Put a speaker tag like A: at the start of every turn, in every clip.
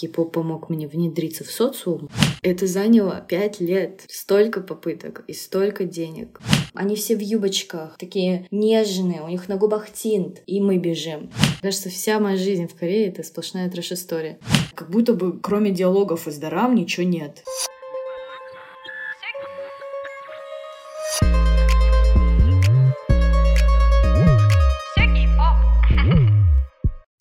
A: Кей-поп помог мне внедриться в социум. Это заняло пять лет. Столько попыток и столько денег. Они все в юбочках, такие нежные, у них на губах тинт, и мы бежим. Кажется, вся моя жизнь в Корее — это сплошная трэш-история.
B: Как будто бы кроме диалогов из дарам ничего нет.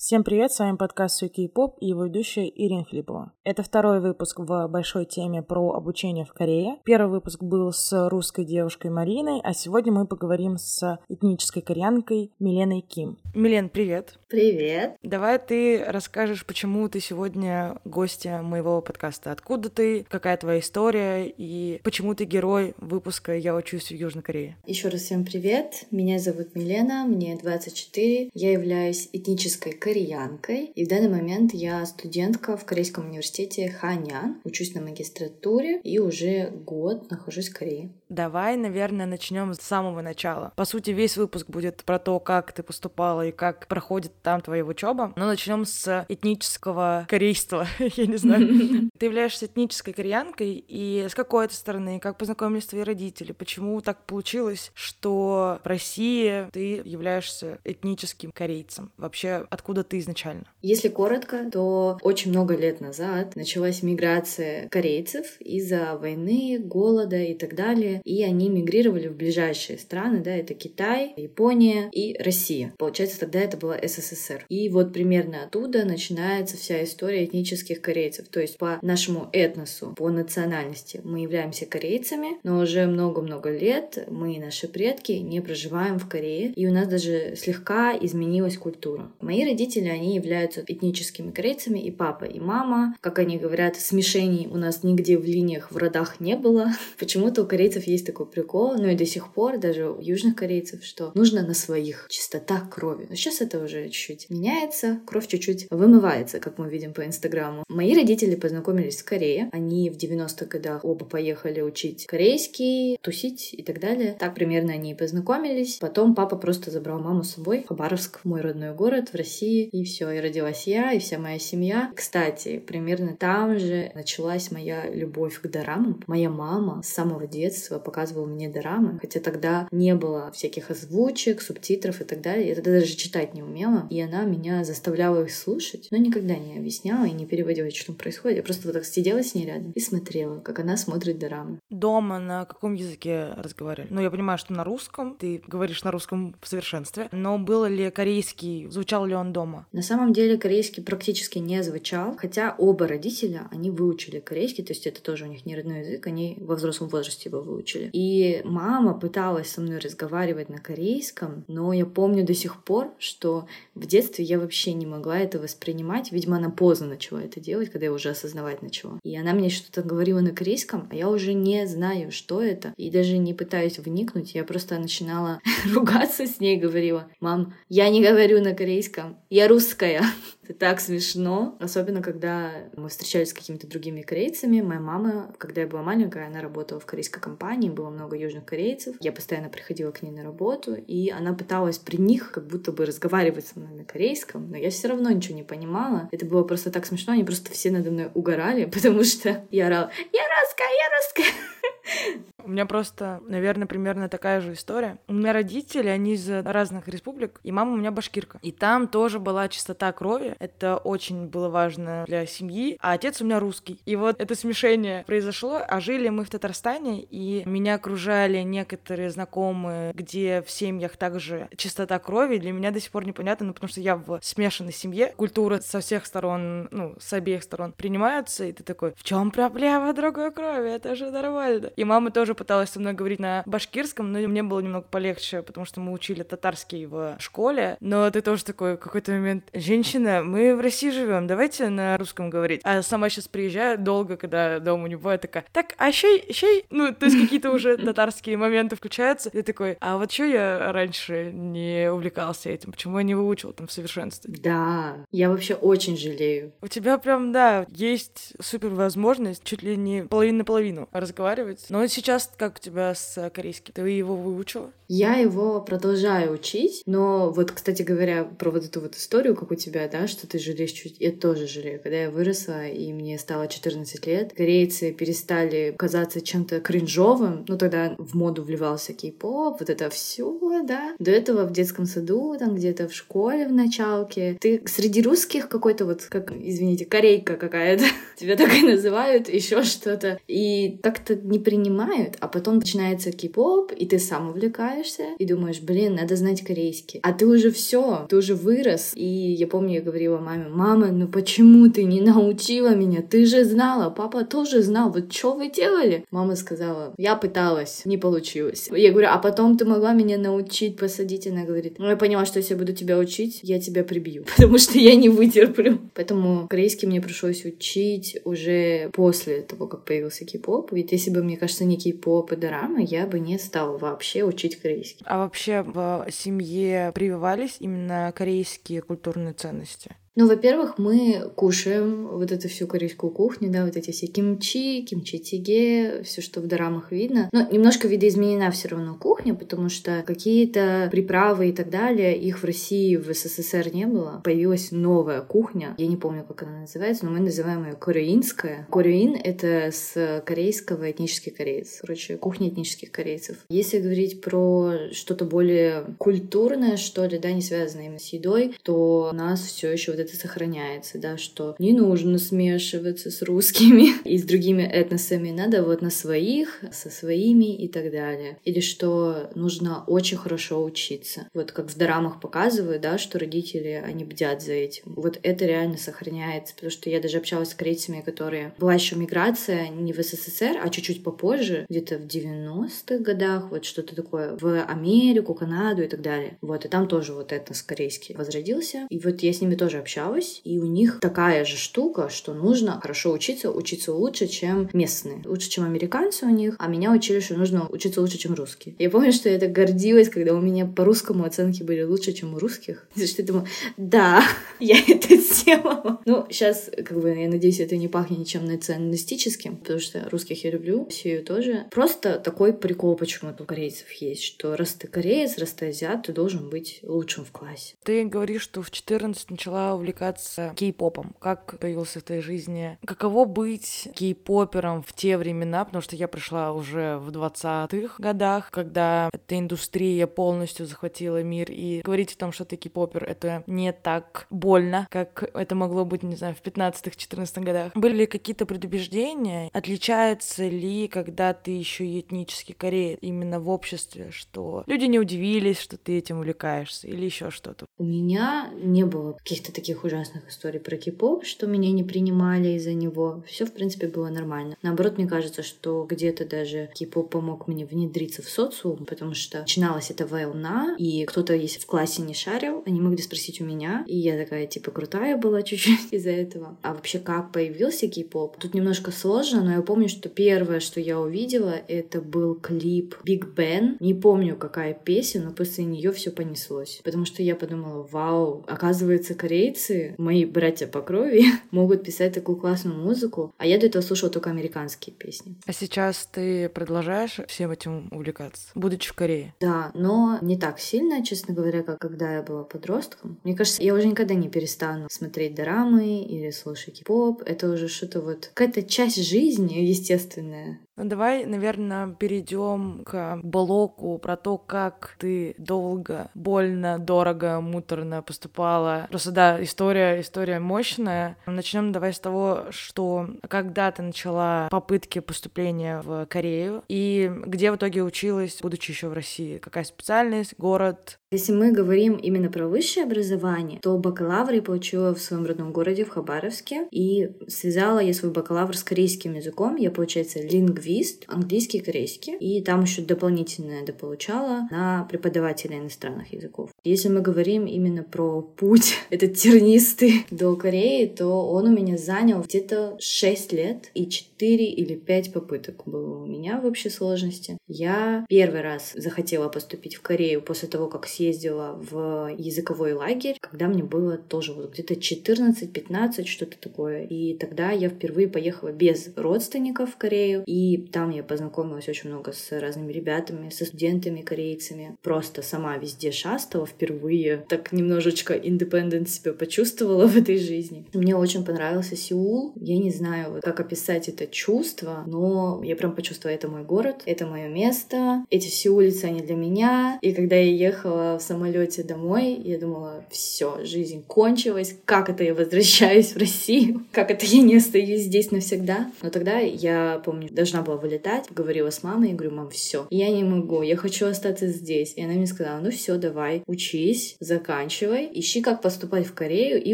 C: Всем привет, с вами подкаст Суки и Поп и его ведущая Ирина Филиппова. Это второй выпуск в большой теме про обучение в Корее. Первый выпуск был с русской девушкой Мариной, а сегодня мы поговорим с этнической кореянкой Миленой Ким. Милен, привет.
A: Привет.
C: Давай ты расскажешь, почему ты сегодня гостья моего подкаста. Откуда ты, какая твоя история и почему ты герой выпуска «Я учусь в Южной Корее».
A: Еще раз всем привет. Меня зовут Милена, мне 24. Я являюсь этнической кореянкой кореянкой, и в данный момент я студентка в Корейском университете Ханян, учусь на магистратуре и уже год нахожусь в Корее.
C: Давай, наверное, начнем с самого начала. По сути, весь выпуск будет про то, как ты поступала и как проходит там твоя учеба. Но начнем с этнического корейства. Я не знаю. Ты являешься этнической кореянкой, и с какой то стороны, как познакомились твои родители? Почему так получилось, что в России ты являешься этническим корейцем? Вообще, откуда ты изначально?
A: Если коротко, то очень много лет назад началась миграция корейцев из-за войны, голода и так далее и они мигрировали в ближайшие страны, да, это Китай, Япония и Россия. Получается, тогда это была СССР. И вот примерно оттуда начинается вся история этнических корейцев. То есть по нашему этносу, по национальности мы являемся корейцами, но уже много-много лет мы и наши предки не проживаем в Корее, и у нас даже слегка изменилась культура. Мои родители, они являются этническими корейцами, и папа, и мама. Как они говорят, смешений у нас нигде в линиях, в родах не было. Почему-то у корейцев есть такой прикол, ну и до сих пор даже у южных корейцев, что нужно на своих чистота крови. Но сейчас это уже чуть-чуть меняется, кровь чуть-чуть вымывается, как мы видим по Инстаграму. Мои родители познакомились в Корее. Они в 90-х годах оба поехали учить корейский, тусить и так далее. Так примерно они и познакомились. Потом папа просто забрал маму с собой Хабаровск, мой родной город в России. И все, и родилась я, и вся моя семья. Кстати, примерно там же началась моя любовь к дорамам. Моя мама с самого детства показывал мне дорамы, хотя тогда не было всяких озвучек, субтитров и так далее. Я тогда даже читать не умела, и она меня заставляла их слушать, но никогда не объясняла и не переводила, что там происходит. Я просто вот так сидела с ней рядом и смотрела, как она смотрит дорамы.
C: Дома на каком языке разговаривали? Ну, я понимаю, что на русском, ты говоришь на русском в совершенстве, но был ли корейский, звучал ли он дома?
A: На самом деле корейский практически не звучал, хотя оба родителя, они выучили корейский, то есть это тоже у них не родной язык, они во взрослом возрасте его выучили выучили. И мама пыталась со мной разговаривать на корейском, но я помню до сих пор, что в детстве я вообще не могла это воспринимать. Видимо, она поздно начала это делать, когда я уже осознавать начала. И она мне что-то говорила на корейском, а я уже не знаю, что это. И даже не пытаюсь вникнуть. Я просто начинала ругаться с ней, говорила, мам, я не говорю на корейском, я русская. Это так смешно, особенно когда мы встречались с какими-то другими корейцами. Моя мама, когда я была маленькая, она работала в корейской компании, было много южных корейцев. Я постоянно приходила к ней на работу, и она пыталась при них как будто бы разговаривать со мной на корейском, но я все равно ничего не понимала. Это было просто так смешно, они просто все надо мной угорали, потому что я орала «Я русская, я русская!»
C: У меня просто, наверное, примерно такая же история. У меня родители, они из разных республик, и мама у меня башкирка. И там тоже была чистота крови. Это очень было важно для семьи. А отец у меня русский. И вот это смешение произошло, а жили мы в Татарстане, и меня окружали некоторые знакомые, где в семьях также чистота крови. Для меня до сих пор непонятно, ну, потому что я в смешанной семье. Культура со всех сторон, ну, с обеих сторон принимаются, и ты такой, в чем проблема другой крови? Это же нормально. И мама тоже пыталась со мной говорить на башкирском, но мне было немного полегче, потому что мы учили татарский в школе. Но ты тоже такой какой-то момент, женщина, мы в России живем, давайте на русском говорить. А сама сейчас приезжаю долго, когда дома не бывает, такая, так, а щей, щей, ну, то есть какие-то уже татарские моменты включаются. И такой, а вот что я раньше не увлекался этим? Почему я не выучил там в совершенстве?
A: Да, я вообще очень жалею.
C: У тебя прям, да, есть супер возможность чуть ли не половину на половину разговаривать. Но сейчас как у тебя с корейским? Ты его выучила?
A: Я его продолжаю учить, но вот, кстати говоря, про вот эту вот историю, как у тебя, да, что ты жалеешь чуть... Я тоже жалею. Когда я выросла, и мне стало 14 лет, корейцы перестали казаться чем-то кринжовым. Ну, тогда в моду вливался кей-поп, вот это все, да. До этого в детском саду, там где-то в школе в началке. Ты среди русских какой-то вот, как, извините, корейка какая-то. Тебя так и называют, еще что-то. И как-то не принимают, а потом начинается кей-поп, и ты сам увлекаешь развиваешься и думаешь, блин, надо знать корейский. А ты уже все, ты уже вырос. И я помню, я говорила маме, мама, ну почему ты не научила меня? Ты же знала, папа тоже знал. Вот что вы делали? Мама сказала, я пыталась, не получилось. Я говорю, а потом ты могла меня научить посадить? Она говорит, ну я поняла, что если я буду тебя учить, я тебя прибью, потому что я не вытерплю. Поэтому корейский мне пришлось учить уже после того, как появился кей-поп. Ведь если бы, мне кажется, не кей-поп и дорама, я бы не стала вообще учить корейский.
C: А вообще в семье прививались именно корейские культурные ценности?
A: Ну, во-первых, мы кушаем вот эту всю корейскую кухню, да, вот эти все кимчи, кимчи-тиге, все, что в дорамах видно. Но немножко видоизменена все равно кухня, потому что какие-то приправы и так далее, их в России, в СССР не было. Появилась новая кухня, я не помню, как она называется, но мы называем ее кореинская. Кореин — это с корейского этнический кореец. Короче, кухня этнических корейцев. Если говорить про что-то более культурное, что ли, да, не связанное именно с едой, то у нас все еще вот это сохраняется, да, что не нужно смешиваться с русскими и с другими этносами, надо вот на своих, со своими и так далее. Или что нужно очень хорошо учиться. Вот как в дорамах показывают, да, что родители, они бдят за этим. Вот это реально сохраняется, потому что я даже общалась с корейцами, которые... Была еще миграция не в СССР, а чуть-чуть попозже, где-то в 90-х годах, вот что-то такое, в Америку, Канаду и так далее. Вот, и там тоже вот этнос корейский возродился. И вот я с ними тоже общалась общалась, и у них такая же штука, что нужно хорошо учиться, учиться лучше, чем местные. Лучше, чем американцы у них, а меня учили, что нужно учиться лучше, чем русские. Я помню, что я так гордилась, когда у меня по русскому оценки были лучше, чем у русских. За что я думала, да, я это сделала. Ну, сейчас, как бы, я надеюсь, это не пахнет ничем националистическим, потому что русских я люблю, Россию тоже. Просто такой прикол почему-то у корейцев есть, что раз ты кореец, раз ты азиат, ты должен быть лучшим в классе.
C: Ты говоришь, что в 14 начала увлекаться кей-попом? Как появился в твоей жизни? Каково быть кей-попером в те времена? Потому что я пришла уже в 20-х годах, когда эта индустрия полностью захватила мир. И говорить о том, что ты кей-попер, это не так больно, как это могло быть, не знаю, в 15-14 годах. Были ли какие-то предубеждения? Отличается ли, когда ты еще и этнический кореец именно в обществе, что люди не удивились, что ты этим увлекаешься или еще что-то?
A: У меня не было каких-то таких таких ужасных историй про кей-поп, что меня не принимали из-за него. Все, в принципе, было нормально. Наоборот, мне кажется, что где-то даже кей-поп помог мне внедриться в социум, потому что начиналась эта волна, и кто-то, если в классе не шарил, они могли спросить у меня, и я такая, типа, крутая была чуть-чуть из-за этого. А вообще, как появился кей-поп? Тут немножко сложно, но я помню, что первое, что я увидела, это был клип Big Ben. Не помню, какая песня, но после нее все понеслось. Потому что я подумала, вау, оказывается, корейцы корейцы, мои братья по крови, могут писать такую классную музыку, а я до этого слушала только американские песни.
C: А сейчас ты продолжаешь всем этим увлекаться, будучи в Корее?
A: Да, но не так сильно, честно говоря, как когда я была подростком. Мне кажется, я уже никогда не перестану смотреть дорамы или слушать кей-поп. Это уже что-то вот... Какая-то часть жизни естественная.
C: Ну, давай, наверное, перейдем к блоку про то, как ты долго, больно, дорого, муторно поступала. Просто да, история, история мощная. Начнем давай с того, что когда ты начала попытки поступления в Корею и где в итоге училась, будучи еще в России? Какая специальность, город?
A: Если мы говорим именно про высшее образование, то бакалавр я получила в своем родном городе, в Хабаровске, и связала я свой бакалавр с корейским языком. Я, получается, лингвист, английский корейский, и там еще дополнительное дополучала на преподавателя иностранных языков. Если мы говорим именно про путь этот тернистый до Кореи, то он у меня занял где-то 6 лет и 4 или 5 попыток было у меня в общей сложности. Я первый раз захотела поступить в Корею после того, как съездила в языковой лагерь, когда мне было тоже вот где-то 14-15, что-то такое. И тогда я впервые поехала без родственников в Корею, и там я познакомилась очень много с разными ребятами, со студентами корейцами. Просто сама везде шастала впервые. Так немножечко independent себя почувствовала в этой жизни. Мне очень понравился Сеул. Я не знаю, как описать это чувство, но я прям почувствовала, это мой город, это мое место, эти все улицы, они для меня. И когда я ехала в самолете домой, я думала, все, жизнь кончилась, как это я возвращаюсь в Россию, как это я не остаюсь здесь навсегда. Но тогда я помню, должна была вылетать, говорила с мамой, и говорю, мам, все, я не могу, я хочу остаться здесь. И она мне сказала, ну все, давай, учись, заканчивай, ищи, как поступать в Корею и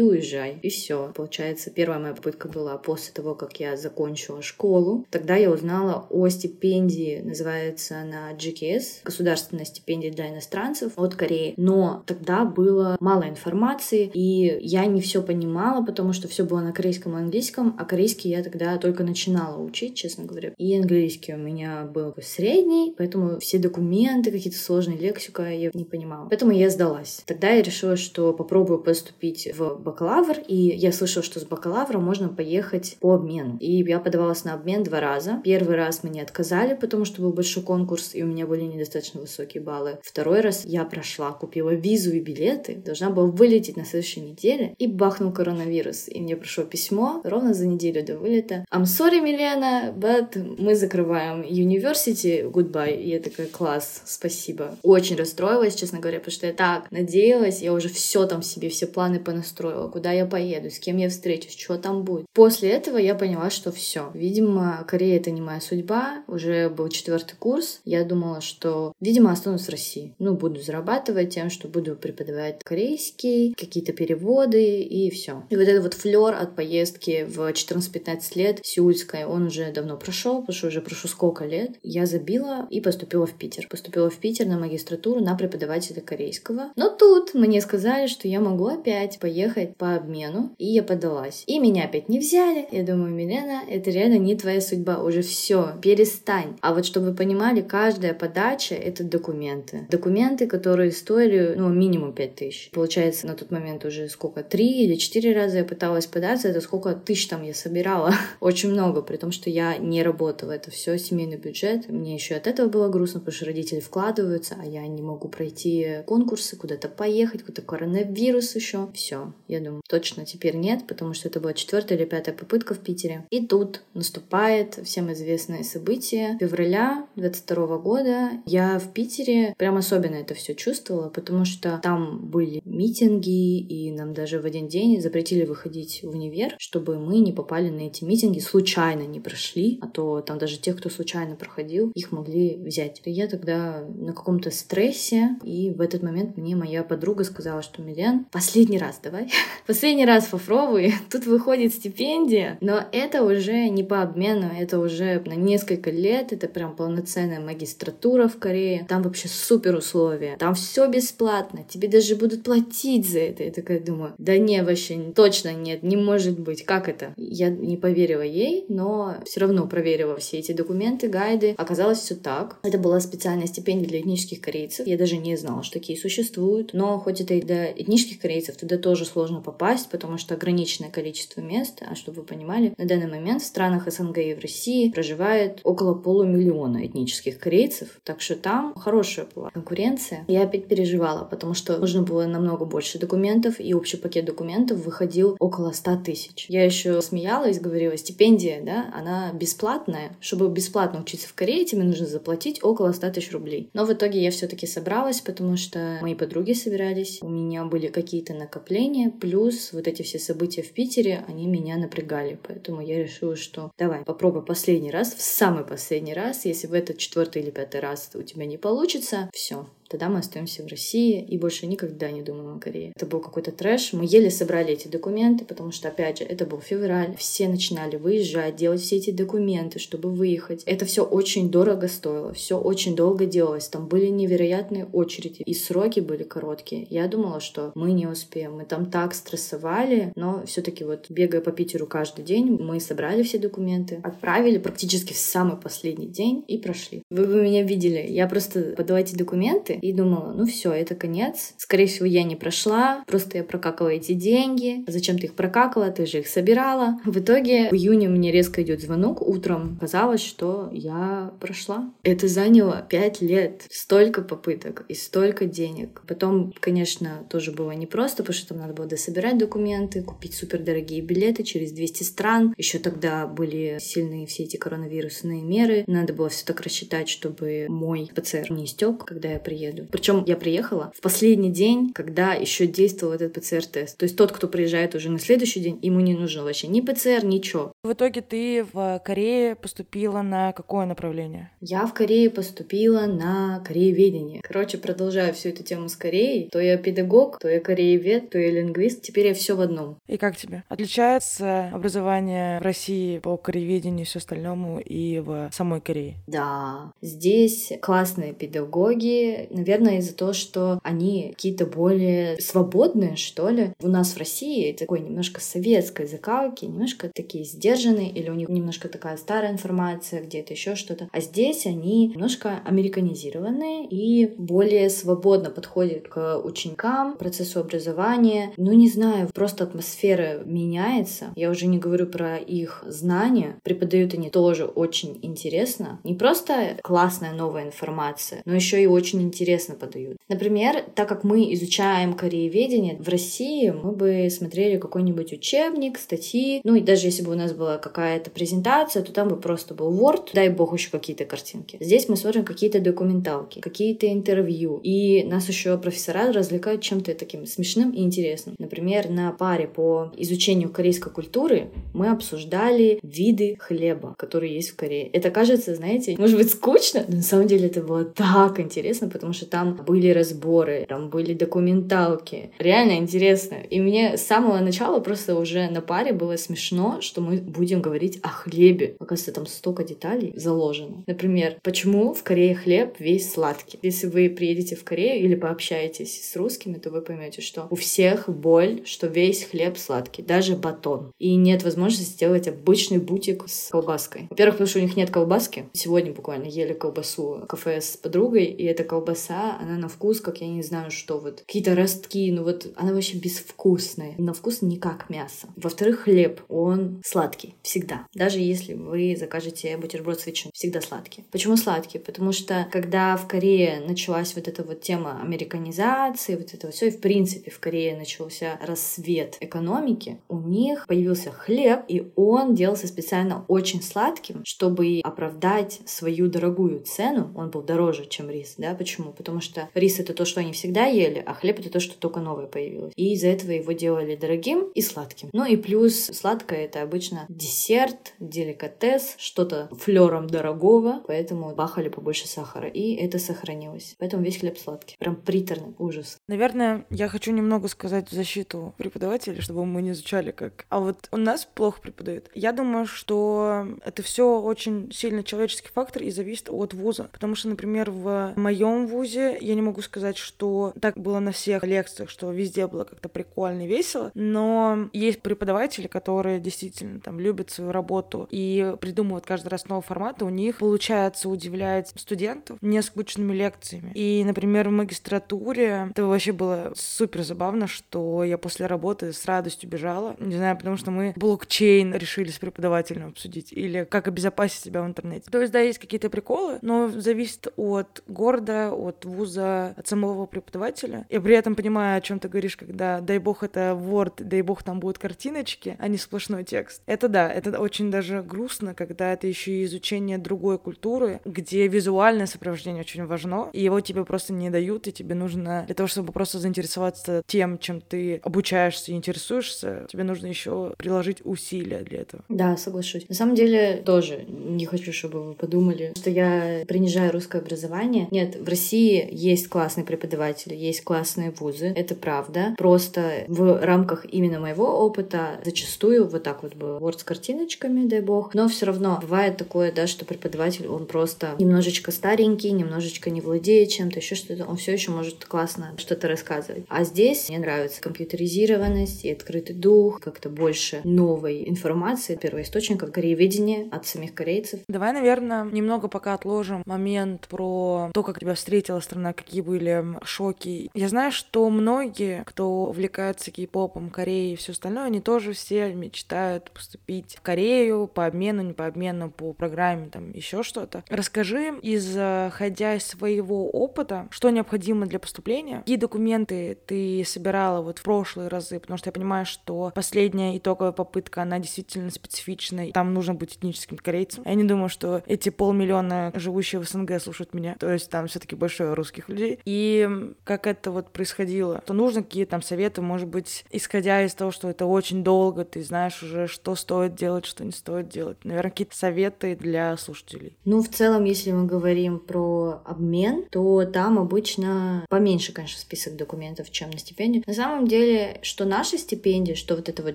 A: уезжай. И все. Получается, первая моя попытка была после того, как я закончила школу. Тогда я узнала о стипендии, называется она GKS, государственная стипендия для иностранцев от Кореи. Но тогда было мало информации, и я не все понимала, потому что все было на корейском и английском, а корейский я тогда только начинала учить, честно говоря. И английский у меня был средний, поэтому все документы, какие-то сложные лексика я не понимала. Поэтому я сдалась. Тогда я решила, что попробую поступить в бакалавр, и я слышала, что с бакалавра можно поехать по обмену. И я подавалась на обмен два раза. Первый раз мне отказали, потому что был большой конкурс, и у меня были недостаточно высокие баллы. Второй раз я прошла, купила визу и билеты, должна была вылететь на следующей неделе, и бахнул коронавирус. И мне пришло письмо ровно за неделю до вылета. I'm sorry, Милена, but мы закрываем university, goodbye. И я такая, класс, спасибо. Очень расстроилась, честно говоря, потому что я так надеялась, я уже все там себе, все планы понастроила, куда я поеду, с кем я встречусь, что там будет. После этого я поняла, что все. Видимо, Корея это не моя судьба. Уже был четвертый курс. Я думала, что, видимо, останусь в России. Ну, буду зарабатывать тем, что буду преподавать корейский, какие-то переводы и все. И вот этот вот флер от поездки в 14-15 лет сеульской, он уже давно прошел, потому что уже прошло сколько лет. Я забила и поступила в Питер. Поступила в Питер на магистратуру на преподавателя корейского. Но тут мне сказали, что я могу опять поехать по обмену, и я подалась. И меня опять не взяли. Я думаю, Милена, это реально не твоя судьба, уже все, перестань. А вот чтобы вы понимали, каждая подача — это документы. Документы, которые стоили, ну, минимум 5 тысяч. Получается, на тот момент уже сколько, три или четыре раза я пыталась податься, это сколько тысяч там я собирала. Очень много, при том, что я не работала. Это все семейный бюджет. Мне еще от этого было грустно, потому что родители вкладываются, а я не могу пройти конкурсы, куда-то поехать, куда-то коронавирус еще. Все, я думаю, точно теперь нет, потому что это была четвертая или пятая попытка в Питере. И тут наступает всем известное событие. Февраля 22 года я в Питере прям особенно это все чувствовала, потому что там были митинги, и нам даже в один день запретили выходить в универ, чтобы мы не попали на эти митинги, случайно не прошли, а то там даже тех, кто случайно проходил, их могли взять. И я тогда на каком-то стрессе, и в этот момент мне моя подруга сказала, что Милен, последний раз давай, последний раз попробуй, тут выходит стипендия, но это уже не по обмену, это уже на несколько лет, это прям полноценная магистратура в Корее, там вообще супер условия, там все бесплатно, тебе даже будут платить за это. Я такая думаю, да не, вообще точно нет, не может быть, как это? Я не поверила ей, но все равно проверила все эти документы, гайды. Оказалось все так. Это была специальная стипендия для этнических корейцев. Я даже не знала, что такие существуют. Но хоть это и для этнических корейцев, туда тоже сложно попасть, потому что ограниченное количество мест. А чтобы вы понимали, на данный момент в странах СНГ и в России проживает около полумиллиона этнических корейцев. Так что там хорошая была конкуренция. Я опять переживала, потому что нужно было намного больше документов, и общий пакет документов выходил около 100 тысяч. Я еще смеялась, говорила, стипендия, да, она бесплатная. Чтобы бесплатно учиться в Корее, тебе нужно заплатить около 100 тысяч рублей. Но в итоге я все-таки собралась, потому что мои подруги собирались, у меня были какие-то накопления, плюс вот эти все события в Питере, они меня напрягали. Поэтому я решила, что давай, попробуй последний раз, в самый последний раз, если в этот четвертый или пятый раз у тебя не получится, все, тогда мы остаемся в России и больше никогда не думаем о Корее. Это был какой-то трэш. Мы еле собрали эти документы, потому что, опять же, это был февраль. Все начинали выезжать, делать все эти документы, чтобы выехать. Это все очень дорого стоило, все очень долго делалось. Там были невероятные очереди, и сроки были короткие. Я думала, что мы не успеем. Мы там так стрессовали, но все-таки вот бегая по Питеру каждый день, мы собрали все документы, отправили практически в самый последний день и прошли. Вы бы меня видели. Я просто подала эти документы, и думала, ну все, это конец. Скорее всего, я не прошла, просто я прокакала эти деньги. Зачем ты их прокакала? Ты же их собирала. В итоге в июне мне резко идет звонок утром. Казалось, что я прошла. Это заняло пять лет. Столько попыток и столько денег. Потом, конечно, тоже было непросто, потому что там надо было дособирать документы, купить супердорогие билеты через 200 стран. Еще тогда были сильные все эти коронавирусные меры. Надо было все так рассчитать, чтобы мой ПЦР не истек, когда я приеду. Причем я приехала в последний день, когда еще действовал этот ПЦР-тест. То есть тот, кто приезжает уже на следующий день, ему не нужно вообще ни ПЦР, ничего.
C: В итоге ты в Корее поступила на какое направление?
A: Я в Корее поступила на корееведение. Короче, продолжаю всю эту тему с Кореей. То я педагог, то я кореевед, то я лингвист. Теперь я все в одном.
C: И как тебе? Отличается образование в России по корееведению и все остальному и в самой Корее?
A: Да, здесь классные педагоги, наверное, из-за того, что они какие-то более свободные, что ли. У нас в России такой немножко советской закалки, немножко такие сдержанные, или у них немножко такая старая информация, где-то еще что-то. А здесь они немножко американизированные и более свободно подходят к ученикам, процессу образования. Ну, не знаю, просто атмосфера меняется. Я уже не говорю про их знания. Преподают они тоже очень интересно. Не просто классная новая информация, но еще и очень интересно подают. Например, так как мы изучаем корееведение в России, мы бы смотрели какой-нибудь учебник, статьи, ну и даже если бы у нас была какая-то презентация, то там бы просто был Word, дай бог еще какие-то картинки. Здесь мы смотрим какие-то документалки, какие-то интервью, и нас еще профессора развлекают чем-то таким смешным и интересным. Например, на паре по изучению корейской культуры мы обсуждали виды хлеба, которые есть в Корее. Это кажется, знаете, может быть скучно, но на самом деле это было так интересно, потому что там были разборы, там были документалки. Реально интересно. И мне с самого начала просто уже на паре было смешно, что мы будем говорить о хлебе. Оказывается, там столько деталей заложено. Например, почему в Корее хлеб весь сладкий? Если вы приедете в Корею или пообщаетесь с русскими, то вы поймете, что у всех боль, что весь хлеб сладкий, даже батон. И нет возможности сделать обычный бутик с колбаской. Во-первых, потому что у них нет колбаски. Сегодня буквально ели колбасу кафе с подругой, и эта колбаса, она на вкус, как я не знаю, что вот. Какие-то ростки, ну вот она вообще безвкусная. На вкус не как мясо. Во-вторых, хлеб, он сладкий. Всегда. Даже если вы закажете бутерброд с ветчиной, всегда сладкий. Почему сладкий? Потому что когда в Корее началась вот эта вот тема американизации, вот это вот все, и в принципе в Корее начался рассвет экономики, у них появился хлеб, и он делался специально очень сладким, чтобы оправдать свою дорогую цену. Он был дороже, чем рис, да? Почему? Потому что рис это то, что они всегда ели, а хлеб это то, что только новое появилось. И из-за этого его делали дорогим и сладким. Ну и плюс сладкое это обычно десерт, деликатес, что-то флером дорогого, поэтому бахали побольше сахара. И это сохранилось. Поэтому весь хлеб сладкий. Прям приторный. Ужас.
C: Наверное, я хочу немного сказать в защиту преподавателей, чтобы мы не изучали как... А вот у нас плохо преподают. Я думаю, что это все очень сильно человеческий фактор и зависит от вуза. Потому что, например, в моем вузе я не могу сказать, что так было на всех лекциях, что везде было как-то прикольно и весело, но есть преподаватели, которые действительно там любят свою работу и придумывают каждый раз новый формат, и у них получается удивлять студентов нескучными лекциями. И, например, в магистратуре это вообще было супер забавно, что я после работы с радостью бежала. Не знаю, потому что мы блокчейн решили с преподавателем обсудить, или как обезопасить себя в интернете. То есть, да, есть какие-то приколы, но зависит от города, от вуза, от самого преподавателя. Я при этом понимаю, о чем ты говоришь, когда, дай бог, это Word, дай бог, там будут картиночки, а не сплошной текст. Это да, это очень даже грустно, когда это еще и изучение другой культуры, где визуальное сопровождение очень важно, и его тебе просто не дают, и тебе нужно для того, чтобы просто заинтересоваться тем, чем ты обучаешься и интересуешься, тебе нужно еще приложить усилия для этого.
A: Да, соглашусь. На самом деле тоже не хочу, чтобы вы подумали, что я принижаю русское образование. Нет, в России есть классные преподаватели, есть классные вузы, это правда. Просто в рамках именно моего опыта зачастую вот так вот было. Word с картиночками, дай бог. Но все равно бывает такое, да, что преподаватель, он просто немножечко старенький, немножечко не владеет чем-то, еще что-то. Он все еще может классно что-то рассказывать. А здесь мне нравится компьютеризированность и открытый дух, как-то больше новой информации, первоисточников корееведения от самих корейцев.
C: Давай, наверное, немного пока отложим момент про то, как тебя встретила страна, какие были шоки. Я знаю, что многие, кто увлекается кей-попом, Кореей и все остальное, они тоже все мечтают поступить в Корею по обмену, не по обмену, по программе, там еще что-то. Расскажи, исходя из своего опыта, что необходимо для поступления, какие документы ты собирала вот в прошлые разы, потому что я понимаю, что последняя итоговая попытка, она действительно специфичная, там нужно быть этническим корейцем. Я не думаю, что эти полмиллиона живущие в СНГ слушают меня, то есть там все таки большое русских людей. И как это вот происходило, то нужно какие там советы, может быть, исходя из того, что это очень долго, ты знаешь уже, что стоит делать, что не стоит делать. Наверное, какие-то советы для слушателей.
A: Ну, в целом, если мы говорим про обмен, то там обычно поменьше, конечно, список документов, чем на стипендию. На самом деле, что наша стипендия, что вот это вот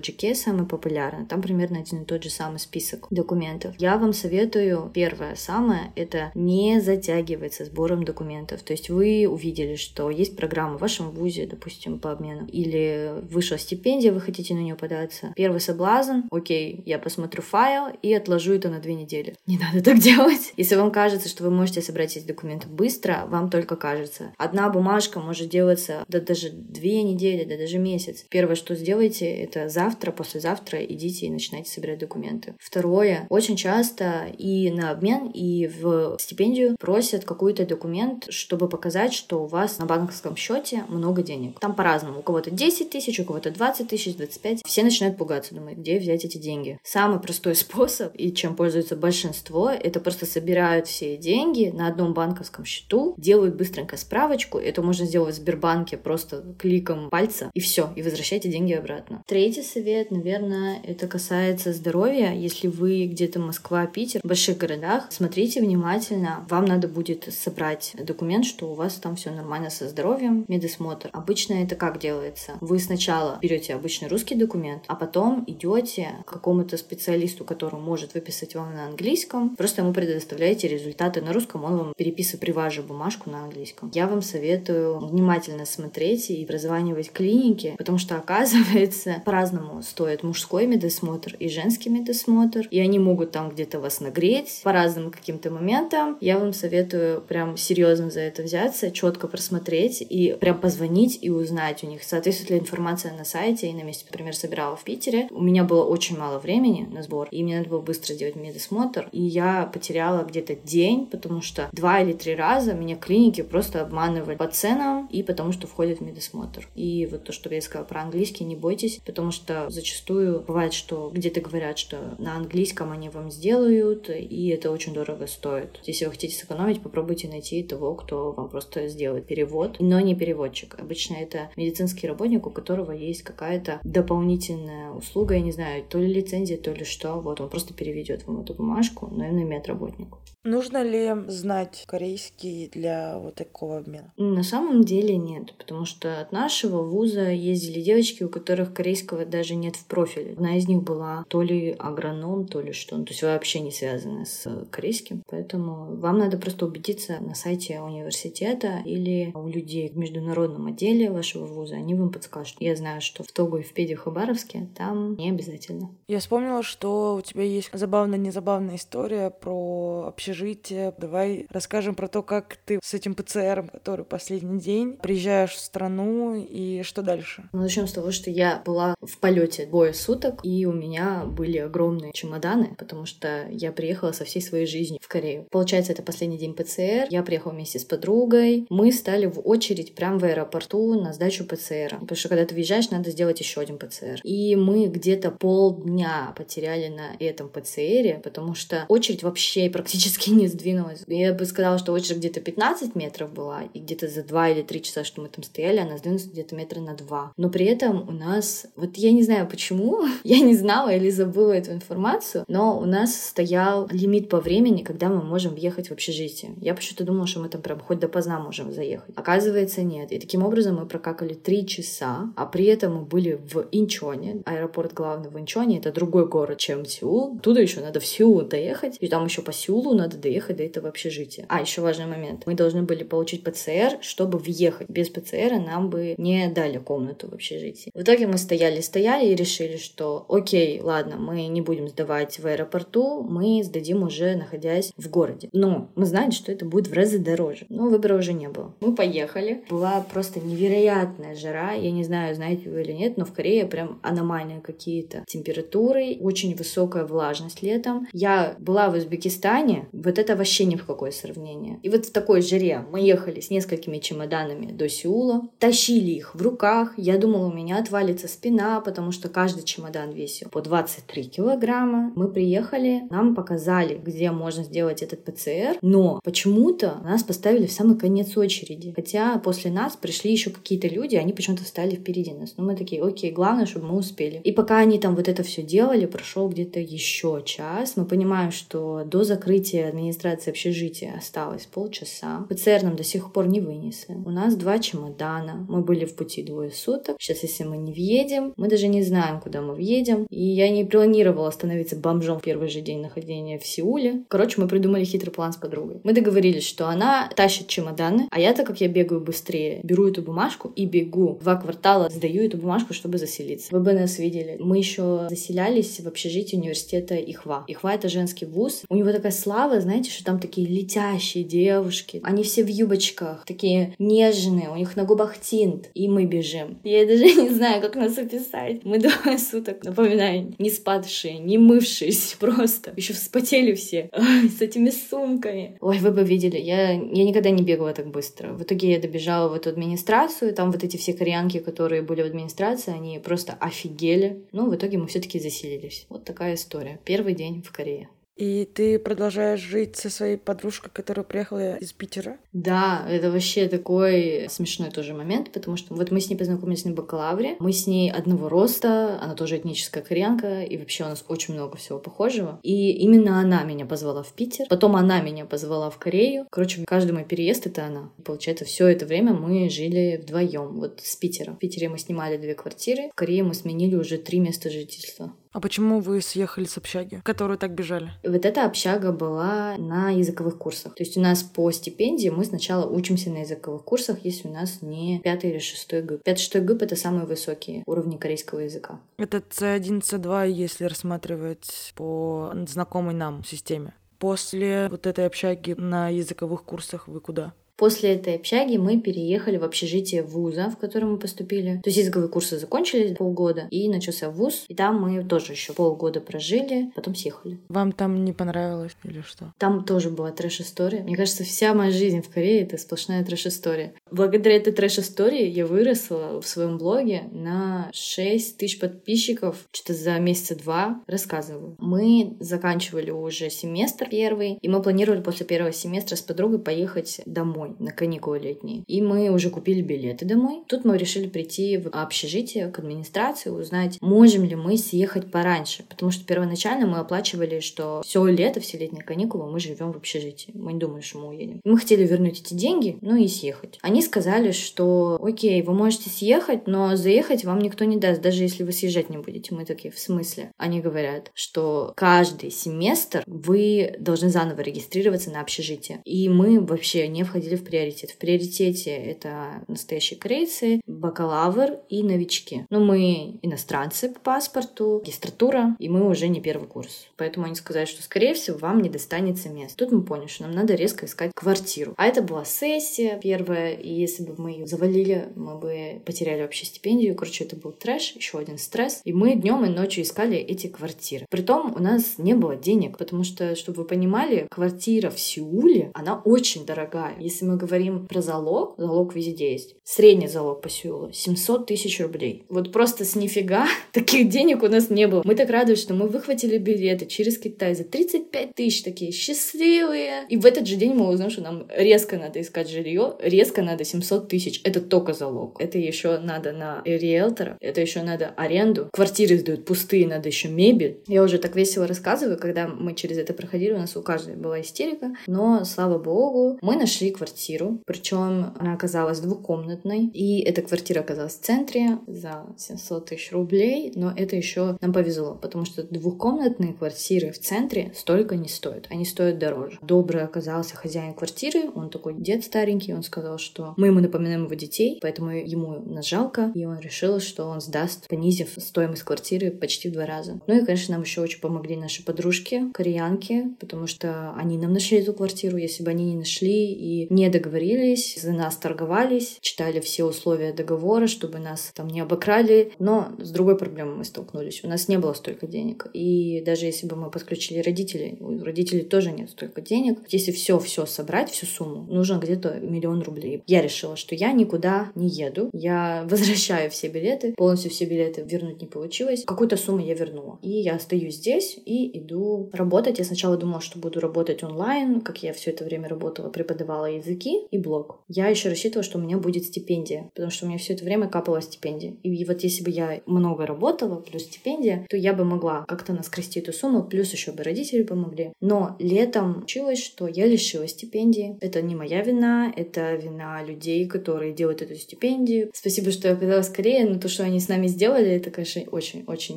A: GK самый популярный, там примерно один и тот же самый список документов. Я вам советую, первое самое, это не затягивать сбором документов. То есть вы увидели, что есть программа в вашем вузе, допустим, по обмену, или вышла стипендия, вы хотите на нее податься. Первый соблазн, окей, я посмотрю файл и отложу это на две недели. Не надо так делать. Если вам кажется, что вы можете собрать эти документы быстро, вам только кажется. Одна бумажка может делаться да даже две недели, да даже месяц. Первое, что сделайте, это завтра, послезавтра идите и начинайте собирать документы. Второе, очень часто и на обмен, и в стипендию просят какой-то документ, чтобы показать, что у вас на банковском счете много денег. Там по-разному. У кого-то 10 тысяч, у кого-то 20 тысяч, 25. Все начинают пугаться, думают, где взять эти деньги. Самый простой способ, и чем пользуется большинство, это просто собирают все деньги на одном банковском счету, делают быстренько справочку. Это можно сделать в Сбербанке просто кликом пальца, и все, и возвращайте деньги обратно. Третий совет, наверное, это касается здоровья. Если вы где-то Москва, Питер, в больших городах, смотрите внимательно. Вам надо будет собрать документ, что у вас там все нормально со здоровьем, медосмотр. Обычно это как делается? Вы сначала берете обычный русский документ, а потом идете к какому-то специалисту, который может выписать вам на английском. Просто ему предоставляете результаты на русском, он вам переписывает при вас же бумажку на английском. Я вам советую внимательно смотреть и прозванивать клиники, потому что, оказывается, по-разному стоит мужской медосмотр и женский медосмотр, и они могут там где-то вас нагреть по разным каким-то моментам. Я вам советую прям серьезно за это взяться, четко просмотреть и прям позвонить и узнать у них, соответствует ли информация на сайте и на месте. Например, собирала в Питере. У меня было очень мало времени на сбор, и мне надо было быстро сделать медосмотр, и я потеряла где-то день, потому что два или три раза меня клиники просто обманывали по ценам и потому что входит в медосмотр. И вот то, что я сказала про английский, не бойтесь, потому что зачастую бывает, что где-то говорят, что на английском они вам сделают, и это очень дорого стоит. Если вы хотите сэкономить, попробуйте найти того, кто вам просто сделает перевод, но не переводчик. Обычно это медицинский работник, у которого есть какая-то дополнительная услуга, я не знаю, то ли лицензия, то ли что. Вот он просто переведет вам эту бумажку, наверное, медработнику.
C: Нужно ли знать корейский для вот такого обмена?
A: На самом деле нет, потому что от нашего вуза ездили девочки, у которых корейского даже нет в профиле. Одна из них была то ли агроном, то ли что, ну, то есть вообще не связана с корейским. Поэтому вам надо просто убедиться на сайте университета или у людей в международном отделе вашего вуза, они вам подскажут. Я знаю, что в Тогу и в Педе Хабаровске там не обязательно.
C: Я вспомнила, что у тебя есть забавная-незабавная история про общение общежитие. Давай расскажем про то, как ты с этим ПЦРом, который последний день, приезжаешь в страну и что дальше?
A: Ну, начнем с того, что я была в полете двое суток, и у меня были огромные чемоданы, потому что я приехала со всей своей жизнью в Корею. Получается, это последний день ПЦР. Я приехала вместе с подругой. Мы стали в очередь прямо в аэропорту на сдачу ПЦР. Потому что когда ты въезжаешь, надо сделать еще один ПЦР. И мы где-то полдня потеряли на этом ПЦРе, потому что очередь вообще практически практически не сдвинулась. Я бы сказала, что очередь где-то 15 метров была, и где-то за 2 или 3 часа, что мы там стояли, она сдвинулась где-то метра на 2. Но при этом у нас, вот я не знаю почему, я не знала или забыла эту информацию, но у нас стоял лимит по времени, когда мы можем въехать в общежитие. Я почему-то думала, что мы там прям хоть допоздна можем заехать. Оказывается, нет. И таким образом мы прокакали 3 часа, а при этом мы были в Инчоне. Аэропорт главный в Инчоне, это другой город, чем Сеул. Туда еще надо в Сеул доехать, и там еще по Сеулу надо доехать до этого общежития. А, еще важный момент. Мы должны были получить ПЦР, чтобы въехать. без ПЦР нам бы не дали комнату в общежитии. В итоге мы стояли-стояли и решили, что окей, ладно, мы не будем сдавать в аэропорту, мы сдадим уже находясь в городе. Но мы знали, что это будет в разы дороже. Но выбора уже не было. Мы поехали. Была просто невероятная жара. Я не знаю, знаете вы или нет, но в Корее прям аномальные какие-то температуры, очень высокая влажность летом. Я была в Узбекистане, вот это вообще ни в какое сравнение. И вот в такой жаре мы ехали с несколькими чемоданами до Сеула, тащили их в руках. Я думала, у меня отвалится спина, потому что каждый чемодан весил по 23 килограмма. Мы приехали, нам показали, где можно сделать этот ПЦР, но почему-то нас поставили в самый конец очереди. Хотя после нас пришли еще какие-то люди, они почему-то встали впереди нас. Но мы такие, окей, главное, чтобы мы успели. И пока они там вот это все делали, прошел где-то еще час. Мы понимаем, что до закрытия администрации общежития осталось полчаса. ПЦР нам до сих пор не вынесли. У нас два чемодана. Мы были в пути двое суток. Сейчас, если мы не въедем, мы даже не знаем, куда мы въедем. И я не планировала становиться бомжом в первый же день нахождения в Сеуле. Короче, мы придумали хитрый план с подругой. Мы договорились, что она тащит чемоданы, а я, так как я бегаю быстрее, беру эту бумажку и бегу. Два квартала сдаю эту бумажку, чтобы заселиться. Вы бы нас видели. Мы еще заселялись в общежитии университета Ихва. Ихва — это женский вуз. У него такая слава, знаете, что там такие летящие девушки. Они все в юбочках, такие нежные, у них на губах тинт. И мы бежим. Я даже не знаю, как нас описать. Мы двое суток, напоминаю, не спадшие, не мывшись, просто. Еще вспотели все. Ой, с этими сумками. Ой, вы бы видели, я, я никогда не бегала так быстро. В итоге я добежала в эту администрацию, там вот эти все кореянки, которые были в администрации, они просто офигели. Ну, в итоге мы все-таки заселились. Вот такая история. Первый день в Корее.
C: И ты продолжаешь жить со своей подружкой, которая приехала из Питера?
A: Да, это вообще такой смешной тоже момент, потому что вот мы с ней познакомились на бакалавре, мы с ней одного роста, она тоже этническая кореянка, и вообще у нас очень много всего похожего. И именно она меня позвала в Питер, потом она меня позвала в Корею. Короче, каждый мой переезд — это она. Получается, все это время мы жили вдвоем, вот с Питера. В Питере мы снимали две квартиры, в Корее мы сменили уже три места жительства.
C: А почему вы съехали с общаги, в которую так бежали?
A: Вот эта общага была на языковых курсах. То есть у нас по стипендии мы сначала учимся на языковых курсах, если у нас не пятый или шестой ГИП. Пятый, шестой ГИП — это самые высокие уровни корейского языка.
C: Это C1, C2, если рассматривать по знакомой нам системе. После вот этой общаги на языковых курсах вы куда?
A: После этой общаги мы переехали в общежитие вуза, в котором мы поступили. То есть языковые курсы закончились полгода, и начался вуз. И там мы тоже еще полгода прожили, потом съехали.
C: Вам там не понравилось или что?
A: Там тоже была трэш-история. Мне кажется, вся моя жизнь в Корее — это сплошная трэш-история. Благодаря этой трэш-истории я выросла в своем блоге на 6 тысяч подписчиков. Что-то за месяца два рассказываю. Мы заканчивали уже семестр первый, и мы планировали после первого семестра с подругой поехать домой на каникулы летние. И мы уже купили билеты домой. Тут мы решили прийти в общежитие, к администрации, узнать, можем ли мы съехать пораньше. Потому что первоначально мы оплачивали, что все лето, все летние каникулы мы живем в общежитии. Мы не думали, что мы уедем. Мы хотели вернуть эти деньги, ну и съехать. Они сказали, что окей, вы можете съехать, но заехать вам никто не даст, даже если вы съезжать не будете. Мы такие, в смысле? Они говорят, что каждый семестр вы должны заново регистрироваться на общежитие. И мы вообще не входили в приоритет. В приоритете это настоящие корейцы, бакалавр и новички. Но мы иностранцы по паспорту, регистратура, и мы уже не первый курс. Поэтому они сказали, что, скорее всего, вам не достанется мест. Тут мы поняли, что нам надо резко искать квартиру. А это была сессия первая, и если бы мы ее завалили, мы бы потеряли вообще стипендию. Короче, это был трэш, еще один стресс. И мы днем и ночью искали эти квартиры. Притом у нас не было денег, потому что, чтобы вы понимали, квартира в Сеуле, она очень дорогая. Если мы говорим про залог, залог везде есть. Средний залог по Сеулу 700 тысяч рублей. Вот просто с нифига таких денег у нас не было. Мы так радуемся, что мы выхватили билеты через Китай за 35 тысяч, такие счастливые. И в этот же день мы узнаем, что нам резко надо искать жилье, резко надо 700 тысяч. Это только залог. Это еще надо на риэлтора, это еще надо аренду. Квартиры сдают пустые, надо еще мебель. Я уже так весело рассказываю, когда мы через это проходили, у нас у каждой была истерика. Но, слава богу, мы нашли квартиру. Причем она оказалась двухкомнатной. И эта квартира оказалась в центре за 700 тысяч рублей. Но это еще нам повезло, потому что двухкомнатные квартиры в центре столько не стоят. Они стоят дороже. Добрый оказался хозяин квартиры. Он такой дед старенький. Он сказал, что что мы ему напоминаем его детей, поэтому ему нас жалко, и он решил, что он сдаст, понизив стоимость квартиры почти в два раза. Ну и, конечно, нам еще очень помогли наши подружки, кореянки, потому что они нам нашли эту квартиру. Если бы они не нашли и не договорились, за нас торговались, читали все условия договора, чтобы нас там не обокрали. Но с другой проблемой мы столкнулись. У нас не было столько денег. И даже если бы мы подключили родителей, у родителей тоже нет столько денег. Если все-все собрать, всю сумму, нужно где-то миллион рублей. Я решила, что я никуда не еду. Я возвращаю все билеты. Полностью все билеты вернуть не получилось. Какую-то сумму я вернула. И я остаюсь здесь и иду работать. Я сначала думала, что буду работать онлайн, как я все это время работала, преподавала языки и блог. Я еще рассчитывала, что у меня будет стипендия, потому что у меня все это время капала стипендия. И вот если бы я много работала, плюс стипендия, то я бы могла как-то наскрести эту сумму, плюс еще бы родители помогли. Но летом училась, что я лишилась стипендии. Это не моя вина, это вина людей, которые делают эту стипендию. Спасибо, что я оказалась скорее, но то, что они с нами сделали, это, конечно, очень-очень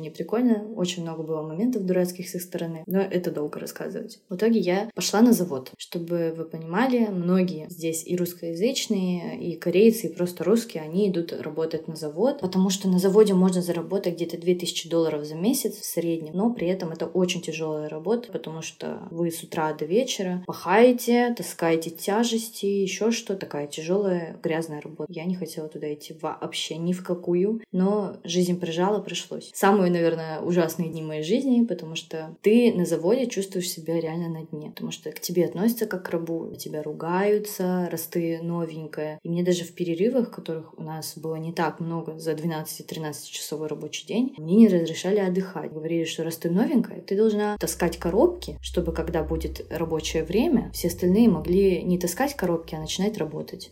A: неприкольно. Очень много было моментов дурацких с их стороны, но это долго рассказывать. В итоге я пошла на завод. Чтобы вы понимали, многие здесь и русскоязычные, и корейцы, и просто русские, они идут работать на завод, потому что на заводе можно заработать где-то 2000 долларов за месяц в среднем, но при этом это очень тяжелая работа, потому что вы с утра до вечера пахаете, таскаете тяжести, еще что, такая тяжелая грязная работа. Я не хотела туда идти вообще ни в какую, но жизнь прижала, пришлось. Самые, наверное, ужасные дни моей жизни, потому что ты на заводе чувствуешь себя реально на дне, потому что к тебе относятся как к рабу, тебя ругаются, раз ты новенькая. И мне даже в перерывах, которых у нас было не так много за 12-13 часовой рабочий день, мне не разрешали отдыхать. Говорили, что раз ты новенькая, ты должна таскать коробки, чтобы когда будет рабочее время, все остальные могли не таскать коробки, а начинать работать.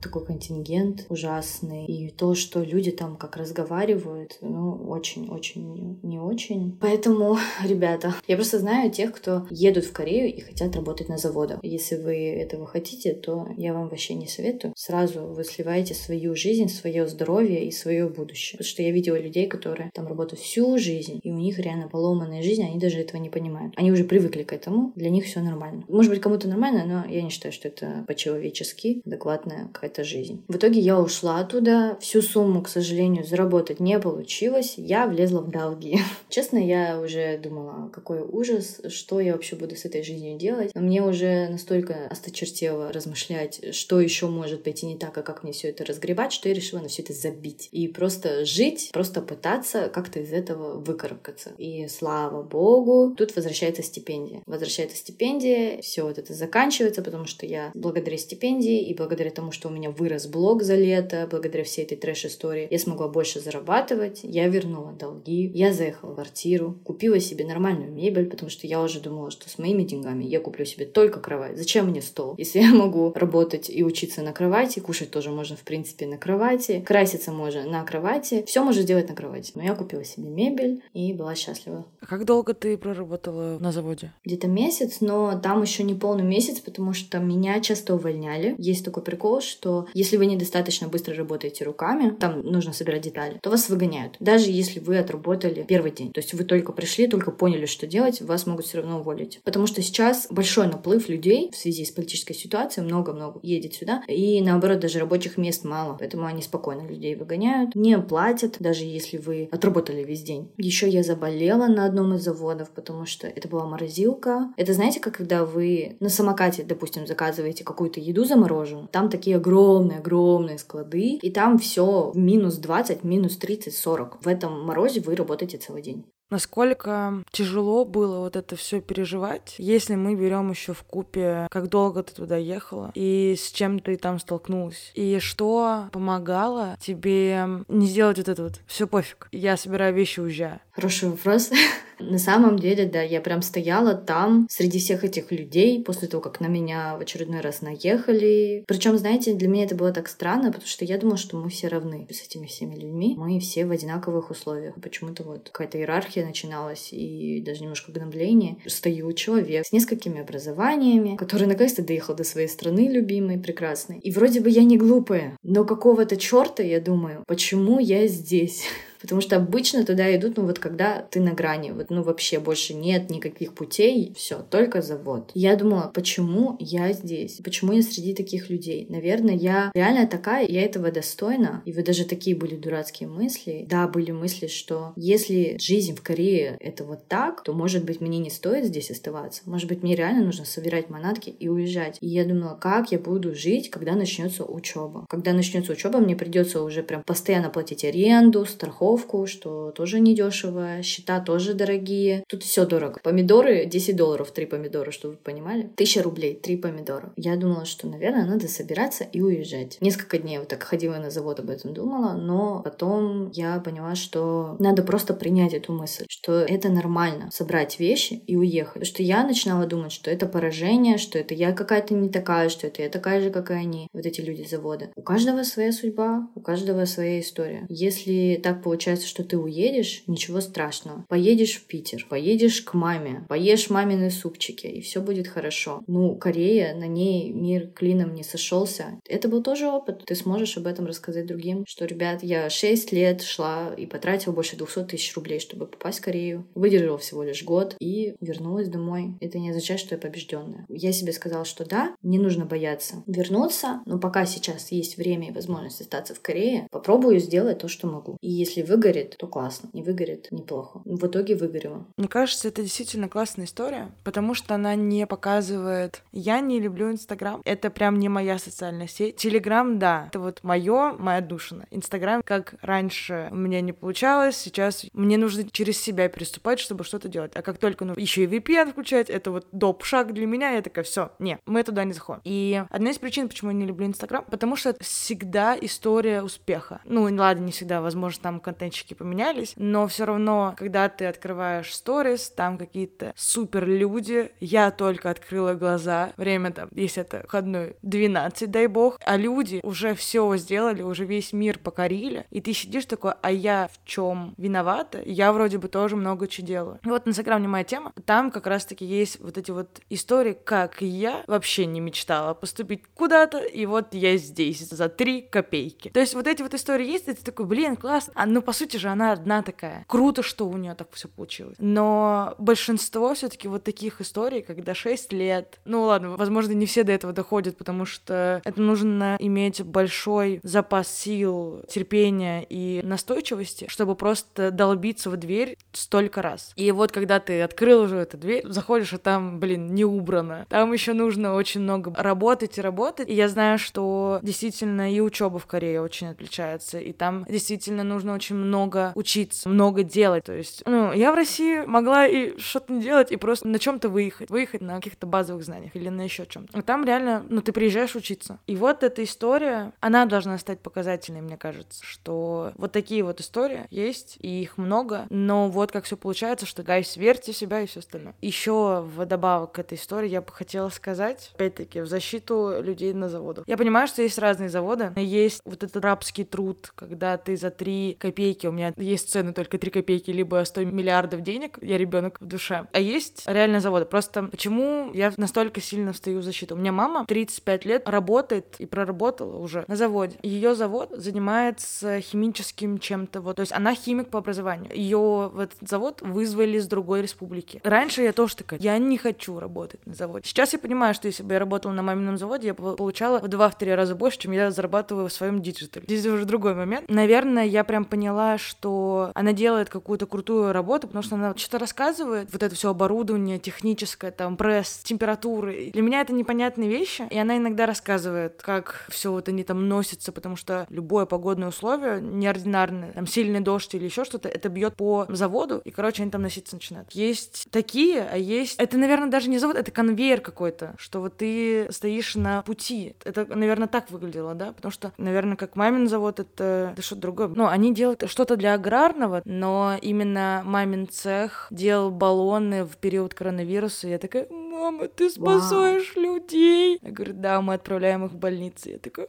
A: Такой контингент ужасный. И то, что люди там как разговаривают, ну, очень-очень не очень. Поэтому, ребята, я просто знаю тех, кто едут в Корею и хотят работать на заводах. Если вы этого хотите, то я вам вообще не советую. Сразу вы сливаете свою жизнь, свое здоровье и свое будущее. Потому что я видела людей, которые там работают всю жизнь, и у них реально поломанная жизнь, они даже этого не понимают. Они уже привыкли к этому, для них все нормально. Может быть, кому-то нормально, но я не считаю, что это по-человечески адекватная какая-то жизнь. В итоге я ушла оттуда, всю сумму, к сожалению, заработать не получилось, я влезла в долги. Честно, я уже думала, какой ужас, что я вообще буду с этой жизнью делать. Мне уже настолько осточертело размышлять, что еще может пойти не так, а как мне все это разгребать, что я решила на все это забить. И просто жить, просто пытаться как-то из этого выкарабкаться. И слава богу, тут возвращается стипендия. Возвращается стипендия, все вот это заканчивается, потому что я благодаря стипендии и благодаря тому, что у меня вырос блог за лето, благодаря всей этой трэш-истории, я смогла больше зарабатывать, я вернула долги, я заехала в квартиру, купила себе нормальную мебель, потому что я уже думала, что с моими деньгами я куплю себе только кровать. Зачем мне стол? Если я могу работать и учиться на кровати, кушать тоже можно, в принципе, на кровати, краситься можно на кровати, все можно сделать на кровати. Но я купила себе мебель и была счастлива.
C: А как долго ты проработала на заводе?
A: Где-то месяц, но там еще не полный месяц, потому что меня часто увольняли. Есть такой прикол, что если вы недостаточно быстро работаете руками, там нужно собирать детали, то вас выгоняют. Даже если вы отработали первый день. То есть вы только пришли, только поняли, что делать, вас могут все равно уволить. Потому что сейчас большой наплыв людей в связи с политической ситуацией, много-много едет сюда, и наоборот, даже рабочих мест мало, поэтому они спокойно людей выгоняют, не платят, даже если вы отработали весь день. Еще я заболела на одном из заводов, потому что это была морозилка. Это знаете, как когда вы на самокате, допустим, заказываете какую-то еду замороженную, там такие огромные-огромные склады, и там все минус 20, минус 30, 40. В этом морозе вы работаете целый день.
C: Насколько тяжело было вот это все переживать, если мы берем еще в купе, как долго ты туда ехала и с чем ты там столкнулась, и что помогало тебе не сделать вот это вот все пофиг, я собираю вещи, уезжаю.
A: Хороший вопрос. На самом деле, да, я прям стояла там среди всех этих людей после того, как на меня в очередной раз наехали. Причем, знаете, для меня это было так странно, потому что я думала, что мы все равны с этими всеми людьми. Мы все в одинаковых условиях. Почему-то вот какая-то иерархия начиналась и даже немножко гнобление. Стою человек с несколькими образованиями, который наконец-то доехал до своей страны любимой, прекрасной. И вроде бы я не глупая, но какого-то черта я думаю, почему я здесь? Потому что обычно туда идут, ну вот когда ты на грани, вот ну вообще больше нет никаких путей, все, только завод. Я думала, почему я здесь? Почему я среди таких людей? Наверное, я реально такая, я этого достойна. И вот даже такие были дурацкие мысли. Да, были мысли, что если жизнь в Корее это вот так, то, может быть, мне не стоит здесь оставаться. Может быть, мне реально нужно собирать манатки и уезжать. И я думала, как я буду жить, когда начнется учеба. Когда начнется учеба, мне придется уже прям постоянно платить аренду, страховку, что тоже недешево, счета тоже дорогие. Тут все дорого. Помидоры 10 долларов, 3 помидора, чтобы вы понимали. Тысяча рублей, 3 помидора. Я думала, что, наверное, надо собираться и уезжать. Несколько дней вот так ходила на завод об этом думала, но потом я поняла, что надо просто принять эту мысль, что это нормально собрать вещи и уехать. Потому что я начинала думать, что это поражение, что это я какая-то не такая, что это я такая же, как и они, вот эти люди завода. У каждого своя судьба, у каждого своя история. Если так получается, что ты уедешь, ничего страшного. Поедешь в Питер, поедешь к маме, поешь мамины супчики, и все будет хорошо. Ну, Корея, на ней мир клином не сошелся. Это был тоже опыт. Ты сможешь об этом рассказать другим, что, ребят, я 6 лет шла и потратила больше 200 тысяч рублей, чтобы попасть в Корею. Выдержала всего лишь год и вернулась домой. Это не означает, что я побежденная. Я себе сказала, что да, не нужно бояться вернуться, но пока сейчас есть время и возможность остаться в Корее, попробую сделать то, что могу. И если выгорит, то классно. Не выгорит, неплохо. В итоге выгорела.
C: Мне кажется, это действительно классная история, потому что она не показывает... Я не люблю Инстаграм. Это прям не моя социальная сеть. Телеграм, да, это вот мое, моя душина. Инстаграм, как раньше у меня не получалось, сейчас мне нужно через себя переступать, чтобы что-то делать. А как только ну, еще и VPN включать, это вот доп шаг для меня, я такая, все, не, мы туда не заходим. И одна из причин, почему я не люблю Инстаграм, потому что это всегда история успеха. Ну, ладно, не всегда, возможно, там контентчики поменялись, но все равно, когда ты открываешь сторис, там какие-то супер люди, я только открыла глаза, время там, если это входной 12, дай бог, а люди уже все сделали, уже весь мир покорили, и ты сидишь такой, а я в чем виновата? Я вроде бы тоже много чего делаю. Вот Инстаграм не моя тема, там как раз-таки есть вот эти вот истории, как я вообще не мечтала поступить куда-то, и вот я здесь за три копейки. То есть вот эти вот истории есть, и ты такой, блин, классно. А ну, по сути же, она одна такая. Круто, что у нее так все получилось. Но большинство все-таки вот таких историй, когда 6 лет, ну ладно, возможно, не все до этого доходят, потому что это нужно иметь большой запас сил, терпения и настойчивости, чтобы просто долбиться в дверь столько раз. И вот когда ты открыл уже эту дверь, заходишь, а там, блин, не убрано. Там еще нужно очень много работать и работать. И я знаю, что действительно и учеба в Корее очень отличается, и там действительно нужно очень много учиться, много делать. То есть, ну, я в России могла и что-то не делать, и просто на чем-то выехать, выехать на каких-то базовых знаниях или на еще чем-то. А там реально, ну, ты приезжаешь учиться. И вот эта история, она должна стать показательной, мне кажется, что вот такие вот истории есть, и их много, но вот как все получается, что, гайс, верьте в себя и все остальное. Еще вдобавок к этой истории я бы хотела сказать, опять-таки, в защиту людей на заводах. Я понимаю, что есть разные заводы. Есть вот этот рабский труд, когда ты за три копейки, у меня есть цены только три копейки, либо 100 миллиардов денег, я ребенок в душе. А есть реальные заводы. Просто почему я настолько сильно встаю в защиту? У меня мама 35 лет работает и проработала уже на заводе. Ее завод занимается химическим чем-то. Вот. То есть она химик по образованию. Ее в этот завод вызвали с другой республики. Раньше я тоже такая, я не хочу работать на заводе. Сейчас я понимаю, что если бы я работала на мамином заводе, я получала в два-три раза больше, чем я зарабатываю в своем digital е. Здесь уже другой момент. Наверное, я прям поняла, что она делает какую-то крутую работу, потому что она что-то рассказывает, вот это все оборудование техническое, там, пресс, температуры. Для меня это непонятные вещи, и она иногда рассказывает, как все вот они там носятся, потому что любое погодное условие, неординарное, там, сильный дождь или еще что-то, это бьет по заводу, и, короче, они там носиться начинают. Есть такие, а есть... Это, наверное, даже не завод, это конвейер какой-то, что вот ты стоишь на пути. Это, наверное, так выглядело, да? Потому что, наверное, как мамин завод, это, это что-то другое. Ну, они делают что-то для аграрного, но именно мамин цех делал баллоны в период коронавируса. Я такая, мама, ты спасаешь Вау. людей. Я говорю, да, мы отправляем их в больницы. Я такая,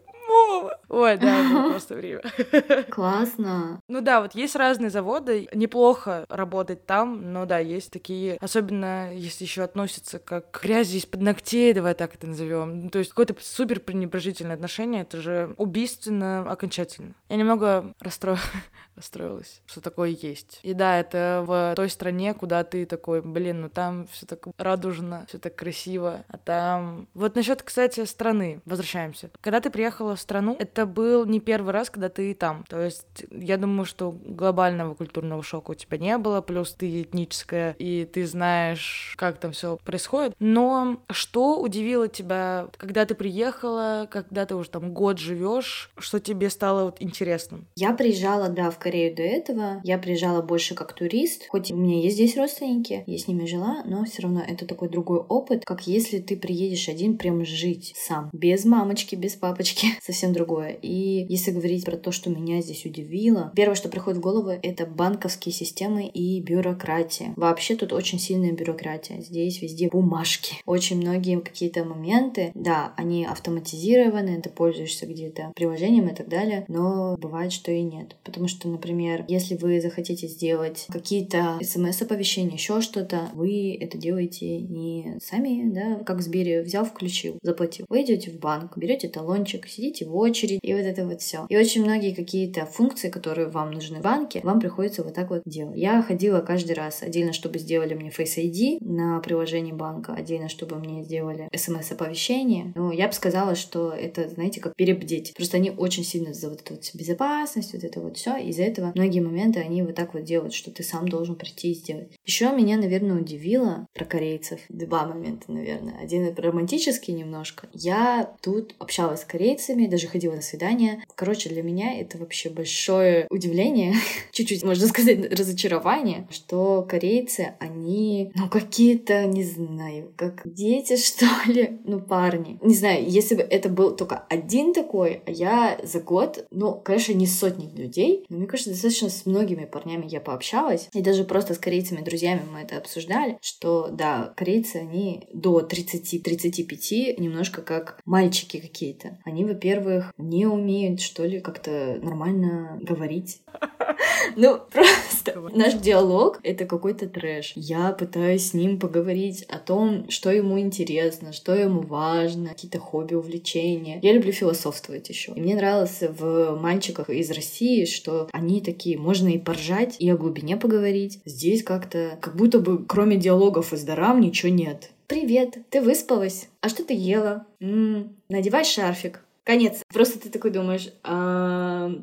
C: Вова. Ой, да, было просто время.
A: Классно.
C: Ну да, вот есть разные заводы, неплохо работать там, но да, есть такие, особенно если еще относятся как к грязи из-под ногтей, давай так это назовем. Ну, то есть какое-то супер пренебрежительное отношение, это же убийственно окончательно. Я немного расстро... расстроилась, что такое есть. И да, это в той стране, куда ты такой, блин, ну там все так радужно, все так красиво, а там... Вот насчет, кстати, страны, возвращаемся. Когда ты приехала в страну, это был не первый раз, когда ты там. То есть я думаю, что глобального культурного шока у тебя не было, плюс ты этническая, и ты знаешь, как там все происходит. Но что удивило тебя, когда ты приехала, когда ты уже там год живешь, что тебе стало вот интересным?
A: Я приезжала, да, в Корею до этого. Я приезжала больше как турист, хоть у меня есть здесь родственники, я с ними жила, но все равно это такой другой опыт, как если ты приедешь один прям жить сам, без мамочки, без папочки, совсем другое. И если говорить про то, что меня здесь удивило, первое, что приходит в голову, это банковские системы и бюрократия. Вообще тут очень сильная бюрократия. Здесь везде бумажки. Очень многие какие-то моменты, да, они автоматизированы, ты пользуешься где-то приложением и так далее, но бывает, что и нет. Потому что, например, если вы захотите сделать какие-то смс-оповещения, еще что-то, вы это делаете не сами, да, как в Сбере взял, включил, заплатил. Вы идете в банк, берете талончик, сидите в очередь, и вот это вот все. И очень многие какие-то функции, которые вам нужны в банке, вам приходится вот так вот делать. Я ходила каждый раз отдельно, чтобы сделали мне Face ID на приложении банка, отдельно, чтобы мне сделали смс-оповещение. Ну, я бы сказала, что это, знаете, как перебдеть. Просто они очень сильно за вот эту вот безопасность, вот это вот все. Из-за этого многие моменты они вот так вот делают, что ты сам должен прийти и сделать. Еще меня, наверное, удивило про корейцев. Два момента, наверное. Один романтический немножко. Я тут общалась с корейцами, даже ходила на свидания. Короче, для меня это вообще большое удивление, чуть-чуть, можно сказать, разочарование, что корейцы, они, ну, какие-то, не знаю, как дети, что ли, ну, парни. Не знаю, если бы это был только один такой, а я за год, ну, конечно, не сотни людей, но мне кажется, достаточно с многими парнями я пообщалась, и даже просто с корейцами, друзьями мы это обсуждали, что, да, корейцы, они до 30-35 немножко как мальчики какие-то. Они, во-первых, не умеют, что ли, как-то нормально говорить. Ну, просто наш диалог — это какой-то трэш. Я пытаюсь с ним поговорить о том, что ему интересно, что ему важно, какие-то хобби, увлечения. Я люблю философствовать еще. И мне нравилось в мальчиках из России, что они такие, можно и поржать, и о глубине поговорить. Здесь как-то, как будто бы кроме диалогов из дарам ничего нет. Привет, ты выспалась? А что ты ела? М-м, надевай шарфик. Конец. Просто ты такой думаешь,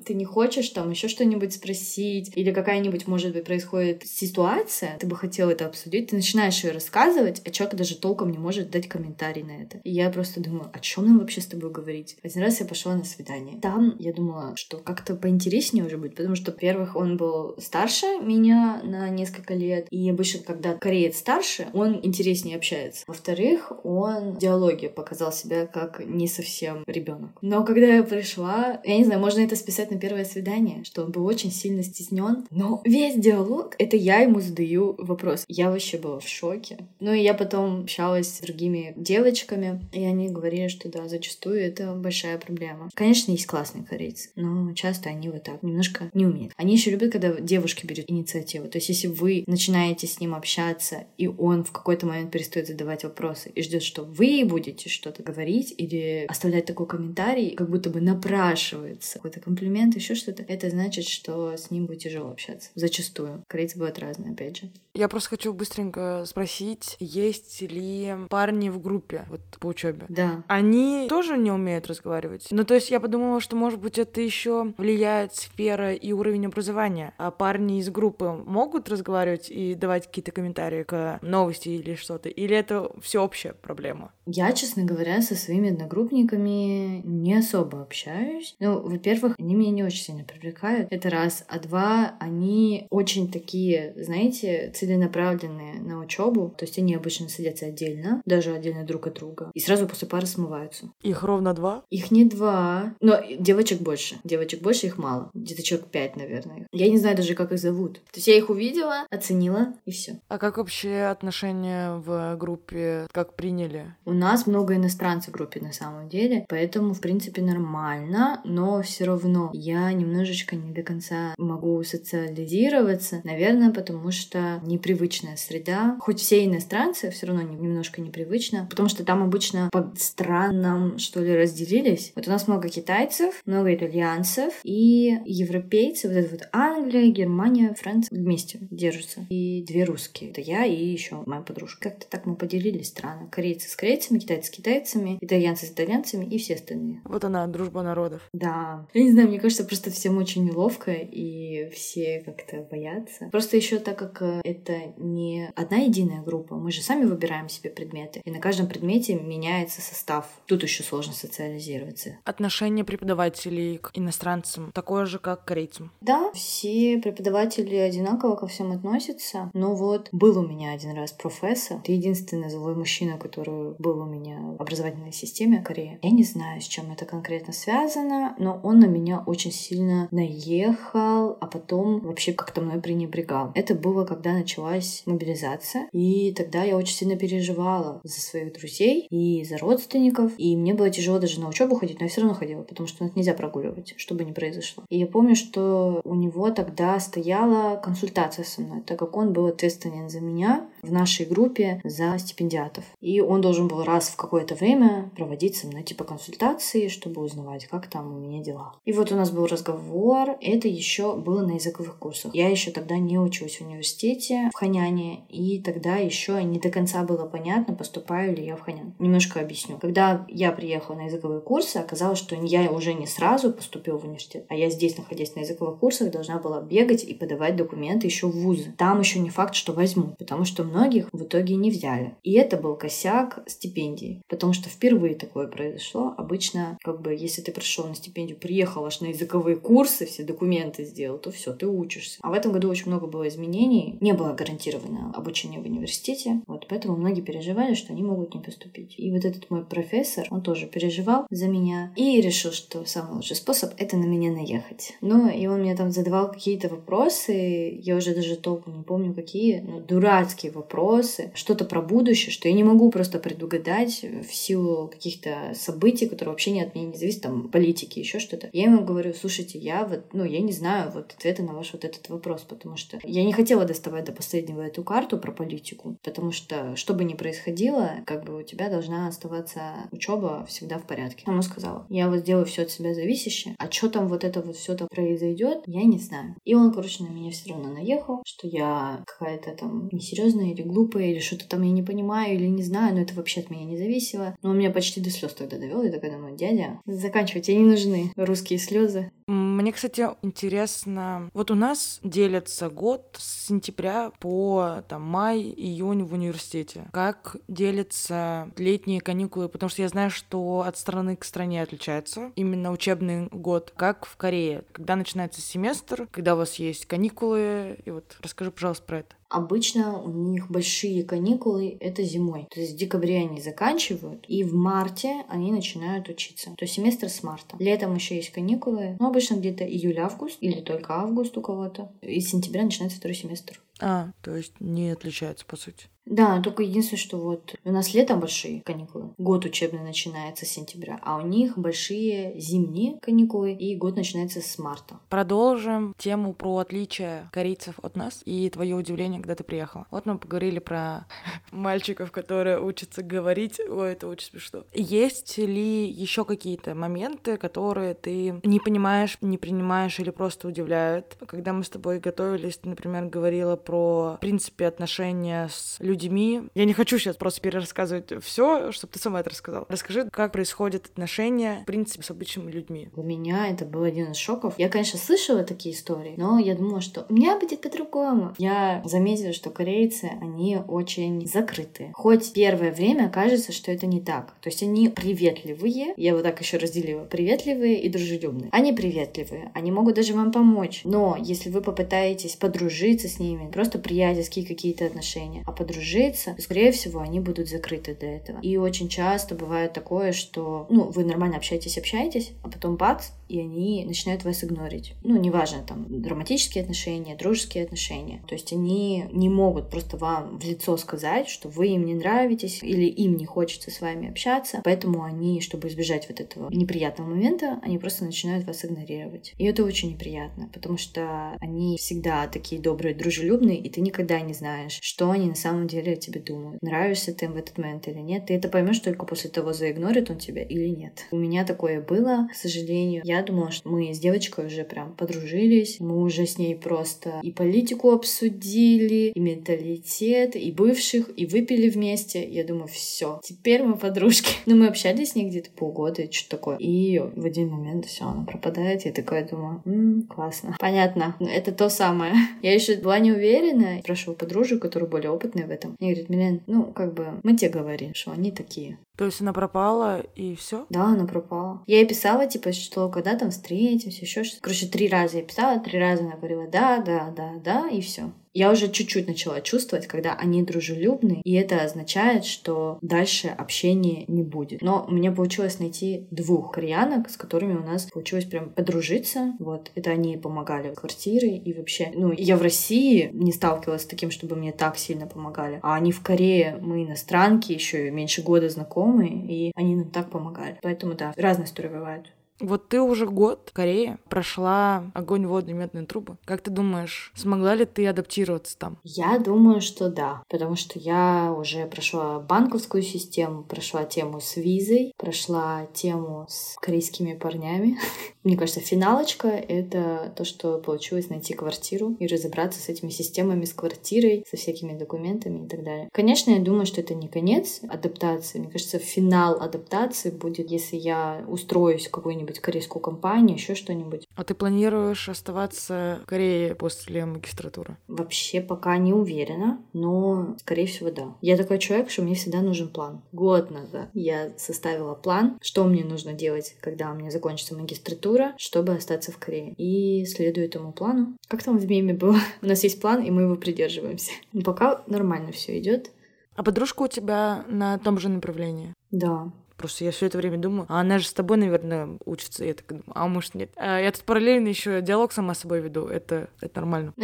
A: ты не хочешь там еще что-нибудь спросить, или какая-нибудь, может быть, происходит ситуация, ты бы хотел это обсудить, ты начинаешь ее рассказывать, а человек даже толком не может дать комментарий на это. И я просто думаю, о чем нам вообще с тобой говорить? Один раз я пошла на свидание. Там я думала, что как-то поинтереснее уже будет, потому что, во-первых, он был старше меня на несколько лет, и обычно, когда кореец старше, он интереснее общается. Во-вторых, он в диалоге показал себя как не совсем ребенок. Но когда я пришла, я не знаю, можно это списать на первое свидание, что он был очень сильно стеснен. Но весь диалог, это я ему задаю вопрос. Я вообще была в шоке. Ну и я потом общалась с другими девочками, и они говорили, что да, зачастую это большая проблема. Конечно, есть классные корейцы, но часто они вот так немножко не умеют. Они еще любят, когда девушки берут инициативу. То есть, если вы начинаете с ним общаться, и он в какой-то момент перестает задавать вопросы и ждет, что вы будете что-то говорить или оставлять такой комментарий, комментарий как будто бы напрашивается, какой-то комплимент, еще что-то, это значит, что с ним будет тяжело общаться. Зачастую. Корейцы бывают разные, опять же.
C: Я просто хочу быстренько спросить, есть ли парни в группе вот по учебе?
A: Да.
C: Они тоже не умеют разговаривать? Ну, то есть я подумала, что, может быть, это еще влияет сфера и уровень образования. А парни из группы могут разговаривать и давать какие-то комментарии к новости или что-то? Или это всеобщая проблема?
A: Я, честно говоря, со своими одногруппниками не особо общаюсь. Ну, во-первых, они меня не очень сильно привлекают. Это раз. А два, они очень такие, знаете, целенаправленные на учебу. То есть они обычно садятся отдельно, даже отдельно друг от друга. И сразу после пары смываются.
C: Их ровно два?
A: Их не два. Но девочек больше. Девочек больше, их мало. Где-то человек пять, наверное. Я не знаю даже, как их зовут. То есть я их увидела, оценила, и все.
C: А как вообще отношения в группе, как приняли?
A: У нас много иностранцев в группе на самом деле, поэтому, в принципе, нормально, но все равно я немножечко не до конца могу социализироваться, наверное, потому что непривычная среда. Хоть все иностранцы, все равно немножко непривычно, потому что там обычно по странам, что ли, разделились. Вот у нас много китайцев, много итальянцев и европейцы, вот это вот Англия, Германия, Франция вместе держатся. И две русские. Это я и еще моя подружка. Как-то так мы поделились страны. Корейцы с корейцами, китайцы с китайцами, итальянцы с итальянцами и все остальные.
C: Вот она, дружба народов.
A: Да. Я не знаю, мне кажется, просто всем очень неловко, и все как-то боятся. Просто еще так как э, это не одна единая группа, мы же сами выбираем себе предметы, и на каждом предмете меняется состав. Тут еще сложно социализироваться.
C: Отношение преподавателей к иностранцам такое же, как к корейцам.
A: Да, все преподаватели одинаково ко всем относятся. Но вот был у меня один раз профессор. Это единственный злой мужчина, который был у меня в образовательной системе Кореи. Я не знаю, с чем это конкретно связано, но он на меня очень сильно наехал, а потом вообще как-то мной пренебрегал. Это было, когда началась мобилизация, и тогда я очень сильно переживала за своих друзей и за родственников, и мне было тяжело даже на учебу ходить, но я все равно ходила, потому что нельзя прогуливать, чтобы не произошло. И я помню, что у него тогда стояла консультация со мной, так как он был ответственен за меня в нашей группе за стипендиатов. И он должен был раз в какое-то время проводить со мной типа консультации, чтобы узнавать, как там у меня дела. И вот у нас был разговор, это еще было на языковых курсах. Я еще тогда не училась в университете в Ханяне, и тогда еще не до конца было понятно, поступаю ли я в Ханян. Немножко объясню. Когда я приехала на языковые курсы, оказалось, что я уже не сразу поступила в университет, а я здесь, находясь на языковых курсах, должна была бегать и подавать документы еще в вузы. Там еще не факт, что возьму, потому что многих в итоге не взяли. И это был косяк стипендии, потому что впервые такое произошло. Обычно, как бы, если ты пришел на стипендию, приехал аж на языковые курсы, все документы сделал, то все, ты учишься. А в этом году очень много было изменений. Не было гарантировано обучение в университете. Вот поэтому многие переживали, что они могут не поступить. И вот этот мой профессор, он тоже переживал за меня и решил, что самый лучший способ — это на меня наехать. Ну, и он мне там задавал какие-то вопросы, я уже даже толком не помню какие, но дурацкие вопросы, что-то про будущее, что я не могу просто предугадать в силу каких-то событий, которые вообще не от меня не зависят, там, политики, еще что-то. Я ему говорю, слушайте, я вот, ну, я не знаю вот ответа на ваш вот этот вопрос, потому что я не хотела доставать до последнего эту карту про политику, потому что, что бы ни происходило, как бы у тебя должна оставаться учеба всегда в порядке. Ему сказала, я вот сделаю все от себя зависящее, а что там вот это вот все там произойдет, я не знаю. И он, короче, на меня все равно наехал, что я какая-то там несерьезная или глупая, или что-то там я не понимаю, или не знаю, но это вообще от меня не зависело. Но он меня почти до слез тогда довел, и такая думаю, дядя, заканчивай, тебе не нужны русские слезы.
C: Мне, кстати, интересно, вот у нас делится год с сентября по там, май, июнь в университете. Как делятся летние каникулы? Потому что я знаю, что от страны к стране отличается именно учебный год. Как в Корее? Когда начинается семестр, когда у вас есть каникулы? И вот расскажи, пожалуйста, про это.
A: Обычно у них большие каникулы — это зимой. То есть в декабре они заканчивают, и в марте они начинают учиться. То есть семестр с марта. Летом еще есть каникулы, но обычно где-то июль-август или только август у кого-то. И с сентября начинается второй семестр.
C: А, то есть не отличается, по сути.
A: Да, только единственное, что вот у нас летом большие каникулы. Год учебный начинается с сентября, а у них большие зимние каникулы, и год начинается с марта.
C: Продолжим тему про отличие корейцев от нас и твое удивление, когда ты приехала. Вот мы поговорили про мальчиков, которые учатся говорить. Ой, это очень смешно. Есть ли еще какие-то моменты, которые ты не понимаешь, не принимаешь или просто удивляют? Когда мы с тобой готовились, ты, например, говорила про, в принципе, отношения с людьми. Я не хочу сейчас просто перерассказывать все, чтобы ты сама это рассказала. Расскажи, как происходят отношения, в принципе, с обычными людьми.
A: Для меня это был один из шоков. Я, конечно, слышала такие истории, но я думала, что у меня будет по-другому. Я заметила, что корейцы, они очень закрытые. Хоть первое время кажется, что это не так. То есть они приветливые. Я вот так еще разделила. Приветливые и дружелюбные. Они приветливые. Они могут даже вам помочь. Но если вы попытаетесь подружиться с ними, просто приятельские какие-то отношения, а подружиться, скорее всего, они будут закрыты до этого. И очень часто бывает такое, что, ну, вы нормально общаетесь, общаетесь, а потом бац, и они начинают вас игнорить. Ну, неважно, там, романтические отношения, дружеские отношения. То есть они не могут просто вам в лицо сказать, что вы им не нравитесь или им не хочется с вами общаться, поэтому они, чтобы избежать вот этого неприятного момента, они просто начинают вас игнорировать. И это очень неприятно, потому что они всегда такие добрые, дружелюбные, и ты никогда не знаешь, что они на самом деле о тебе думают. Нравишься ты им в этот момент или нет. Ты это поймешь только после того, заигнорит он тебя или нет. У меня такое было, к сожалению. Я думала, что мы с девочкой уже прям подружились. Мы уже с ней просто и политику обсудили, и менталитет, и бывших, и выпили вместе. Я думаю, все, теперь мы подружки. Но мы общались с ней где-то полгода, и что такое. И в один момент все, она пропадает. Я такая думаю, м-м, классно. Понятно, это то самое. Я еще была не уверена. Спрашивала подружек, которые более опытные в этом. Они говорят, Милен, ну, как бы, мы тебе говорим, что они такие.
C: То есть она пропала и все?
A: Да, она пропала. Я ей писала, типа, что когда там встретимся, еще что-то. Короче, три раза я писала, три раза она говорила да, да, да, да, и все я уже чуть-чуть начала чувствовать, когда они дружелюбны, и это означает, что дальше общения не будет. Но мне получилось найти двух кореянок, с которыми у нас получилось прям подружиться. Вот, это они помогали квартиры и вообще, ну, я в России не сталкивалась с таким, чтобы мне так сильно помогали, а они в Корее, мы иностранки, еще меньше года знакомые, и они нам так помогали. Поэтому да, разные истории бывают.
C: Вот ты уже год в Корее прошла огонь, воду, медные трубы. Как ты думаешь, смогла ли ты адаптироваться там?
A: Я думаю, что да, потому что я уже прошла банковскую систему, прошла тему с визой, прошла тему с корейскими парнями. Мне кажется, финалочка — это то, что получилось найти квартиру и разобраться с этими системами, с квартирой, со всякими документами и так далее. Конечно, я думаю, что это не конец адаптации. Мне кажется, финал адаптации будет, если я устроюсь в какую-нибудь какую-нибудь корейскую компанию, еще что-нибудь.
C: А ты планируешь оставаться в Корее после магистратуры?
A: Вообще пока не уверена, но, скорее всего, да. Я такой человек, что мне всегда нужен план. Год назад я составила план, что мне нужно делать, когда у меня закончится магистратура, чтобы остаться в Корее. И следую этому плану. Как там в меме было? У нас есть план, и мы его придерживаемся. Но пока нормально все идет.
C: А подружка у тебя на том же направлении?
A: Да.
C: Просто я все это время думаю, а она же с тобой, наверное, учится. Я так думаю, а может нет. А я тут параллельно еще диалог сама с собой веду. Это, это нормально.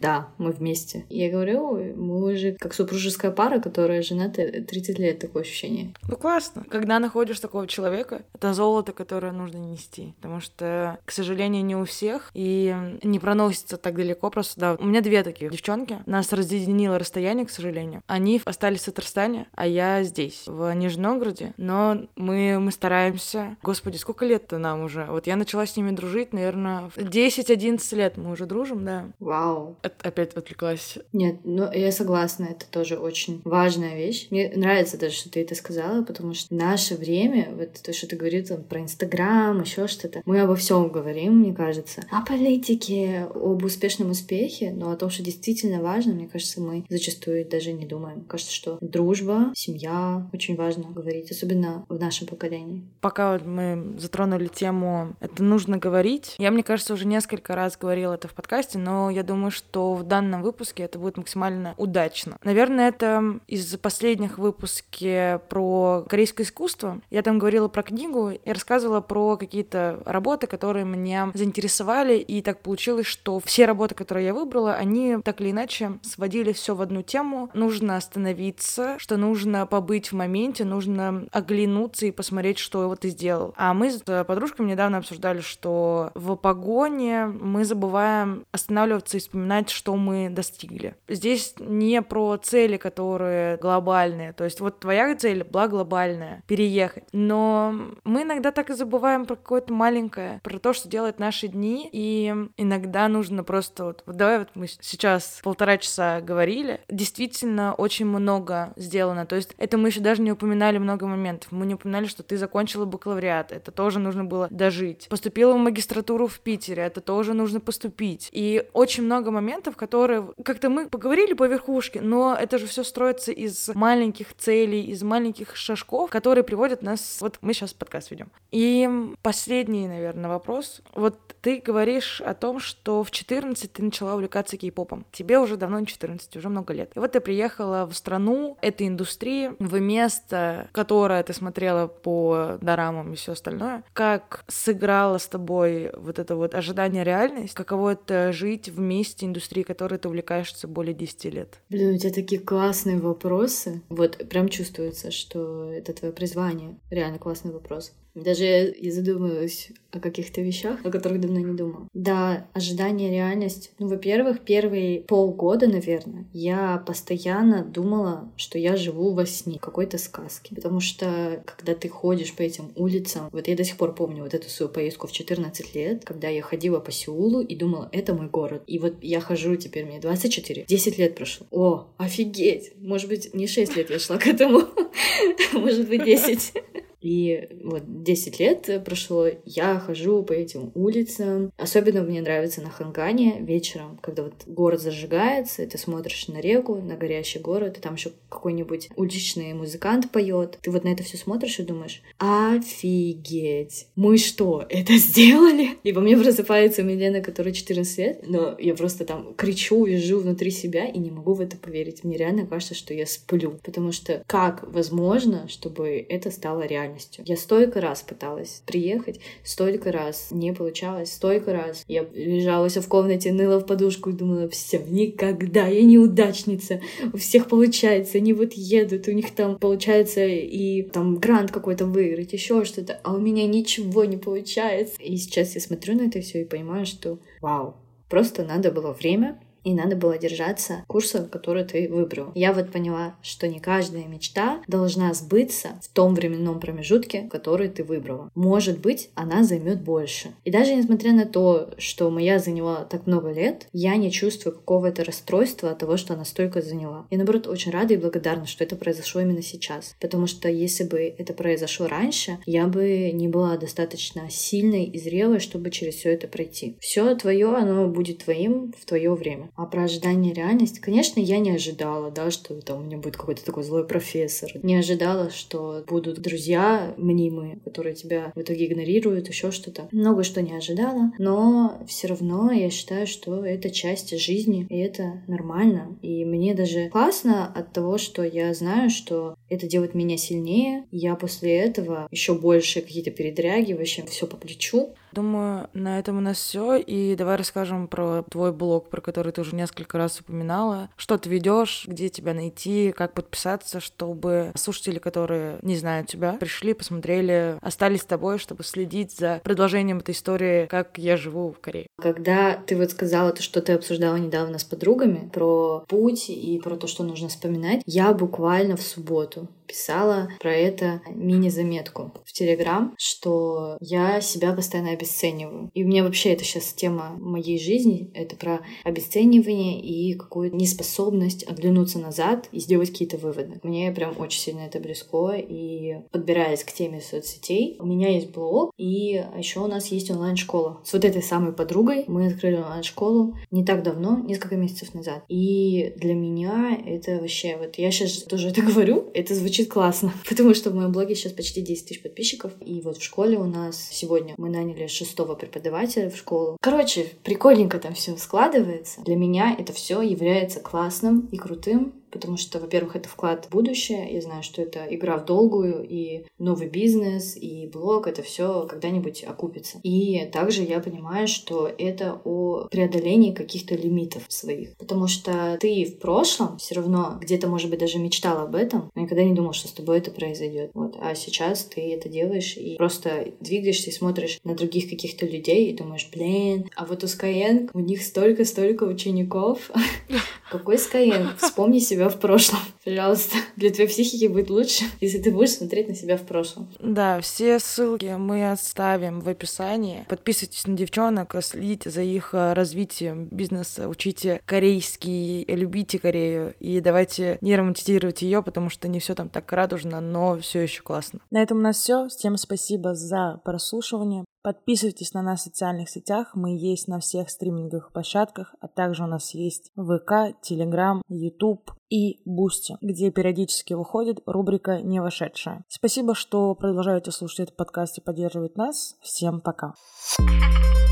A: Да, мы вместе. Я говорю, мы уже как супружеская пара, которая женаты 30 лет, такое ощущение.
C: Ну классно. Когда находишь такого человека, это золото, которое нужно нести. Потому что, к сожалению, не у всех. И не проносится так далеко. Просто, да, у меня две таких девчонки. Нас разъединило расстояние, к сожалению. Они остались в Татарстане, а я здесь, в Нижнем Новгороде. Но мы, мы стараемся. Господи, сколько лет-то нам уже? Вот я начала с ними дружить, наверное, 10-11 лет мы уже дружим, да.
A: Вау.
C: Опять отвлеклась.
A: Нет, ну я согласна, это тоже очень важная вещь. Мне нравится даже, что ты это сказала, потому что наше время, вот то, что ты говорил там, про Инстаграм, еще что-то, мы обо всем говорим, мне кажется. О политике, об успешном успехе, но о том, что действительно важно, мне кажется, мы зачастую даже не думаем. Кажется, что дружба, семья очень важно говорить, особенно в нашем поколении.
C: Пока вот мы затронули тему «это нужно говорить», я, мне кажется, уже несколько раз говорила это в подкасте, но я думаю, что в данном выпуске это будет максимально удачно. Наверное, это из последних выпуски про корейское искусство. Я там говорила про книгу и рассказывала про какие-то работы, которые меня заинтересовали, и так получилось, что все работы, которые я выбрала, они так или иначе сводили все в одну тему. Нужно остановиться, что нужно побыть в моменте, нужно оглянуться оглянуться и посмотреть, что ты сделал. А мы с подружками недавно обсуждали, что в погоне мы забываем останавливаться и вспоминать, что мы достигли. Здесь не про цели, которые глобальные. То есть вот твоя цель была глобальная — переехать. Но мы иногда так и забываем про какое-то маленькое, про то, что делают наши дни, и иногда нужно просто вот, вот давай вот мы сейчас полтора часа говорили, действительно очень много сделано. То есть это мы еще даже не упоминали много моментов Мы не упоминали, что ты закончила бакалавриат, это тоже нужно было дожить. Поступила в магистратуру в Питере, это тоже нужно поступить. И очень много моментов, которые как-то мы поговорили по верхушке, но это же все строится из маленьких целей, из маленьких шажков, которые приводят нас... Вот мы сейчас подкаст ведем. И последний, наверное, вопрос. Вот ты говоришь о том, что в 14 ты начала увлекаться кей-попом. Тебе уже давно не 14, уже много лет. И вот ты приехала в страну этой индустрии, в место, которое ты смотрела по дорамам и все остальное. Как сыграло с тобой вот это вот ожидание реальность? Каково это жить в месте индустрии, которой ты увлекаешься более 10 лет?
A: Блин, у тебя такие классные вопросы. Вот прям чувствуется, что это твое призвание. Реально классный вопрос. Даже я задумываюсь о каких-то вещах, о которых давно не думала. Да, ожидание, реальность. Ну, во-первых, первые полгода, наверное, я постоянно думала, что я живу во сне, какой-то сказке. Потому что, когда ты ходишь по этим улицам, вот я до сих пор помню вот эту свою поездку в 14 лет, когда я ходила по Сеулу и думала, это мой город. И вот я хожу теперь, мне 24, 10 лет прошло. О, офигеть! Может быть, не 6 лет я шла к этому, может быть, 10. И вот 10 лет прошло, я хожу по этим улицам. Особенно мне нравится на Хангане вечером, когда вот город зажигается, ты смотришь на реку, на горящий город, и там еще какой-нибудь уличный музыкант поет. Ты вот на это все смотришь и думаешь, офигеть, мы что, это сделали? И во мне просыпается Милена, которая 14 лет, но я просто там кричу, вижу внутри себя и не могу в это поверить. Мне реально кажется, что я сплю, потому что как возможно, чтобы это стало реальностью? Реальностью. Я столько раз пыталась приехать, столько раз не получалось, столько раз я лежала в комнате, ныла в подушку и думала, все, никогда, я неудачница, у всех получается, они вот едут, у них там получается и там грант какой-то выиграть, еще что-то, а у меня ничего не получается. И сейчас я смотрю на это все и понимаю, что вау, просто надо было время, и надо было держаться курса, который ты выбрал. Я вот поняла, что не каждая мечта должна сбыться в том временном промежутке, который ты выбрала. Может быть, она займет больше. И даже несмотря на то, что моя заняла так много лет, я не чувствую какого-то расстройства от того, что она столько заняла. Я, наоборот, очень рада и благодарна, что это произошло именно сейчас. Потому что если бы это произошло раньше, я бы не была достаточно сильной и зрелой, чтобы через все это пройти. Все твое, оно будет твоим в твое время. А про ожидание реальность, конечно, я не ожидала, да, что там у меня будет какой-то такой злой профессор. Не ожидала, что будут друзья мнимые, которые тебя в итоге игнорируют, еще что-то. Много что не ожидала, но все равно я считаю, что это часть жизни, и это нормально. И мне даже классно от того, что я знаю, что это делает меня сильнее. Я после этого еще больше какие-то передряги, вообще все по плечу.
C: Думаю, на этом у нас все. И давай расскажем про твой блог, про который ты уже несколько раз упоминала. Что ты ведешь, где тебя найти, как подписаться, чтобы слушатели, которые не знают тебя, пришли, посмотрели, остались с тобой, чтобы следить за продолжением этой истории, как я живу в Корее.
A: Когда ты вот сказала то, что ты обсуждала недавно с подругами про путь и про то, что нужно вспоминать, я буквально в субботу писала про это мини-заметку в Телеграм, что я себя постоянно обесцениваю. И у меня вообще это сейчас тема моей жизни. Это про обесценивание и какую-то неспособность оглянуться назад и сделать какие-то выводы. Мне прям очень сильно это близко. И подбираясь к теме соцсетей, у меня есть блог, и еще у нас есть онлайн-школа. С вот этой самой подругой мы открыли онлайн-школу не так давно, несколько месяцев назад. И для меня это вообще... Вот я сейчас тоже это говорю, это звучит звучит классно, потому что в моем блоге сейчас почти 10 тысяч подписчиков, и вот в школе у нас сегодня мы наняли шестого преподавателя в школу. Короче, прикольненько там все складывается. Для меня это все является классным и крутым, потому что, во-первых, это вклад в будущее. Я знаю, что это игра в долгую, и новый бизнес, и блог, это все когда-нибудь окупится. И также я понимаю, что это о преодолении каких-то лимитов своих. Потому что ты в прошлом все равно где-то, может быть, даже мечтал об этом, но никогда не думал, что с тобой это произойдет. Вот. А сейчас ты это делаешь и просто двигаешься и смотришь на других каких-то людей и думаешь, блин, а вот у Skyeng у них столько-столько учеников, Какой Skyeng? Вспомни себя в прошлом, пожалуйста. Для твоей психики будет лучше, если ты будешь смотреть на себя в прошлом.
C: Да, все ссылки мы оставим в описании. Подписывайтесь на девчонок, следите за их э, развитием бизнеса, учите корейский, любите Корею и давайте не романтизировать ее, потому что не все там так радужно, но все еще классно. На этом у нас все. Всем спасибо за прослушивание. Подписывайтесь на нас в социальных сетях, мы есть на всех стриминговых площадках, а также у нас есть ВК, Телеграм, Ютуб и Бусти, где периодически выходит рубрика «Не вошедшая». Спасибо, что продолжаете слушать этот подкаст и поддерживать нас. Всем пока! Thank you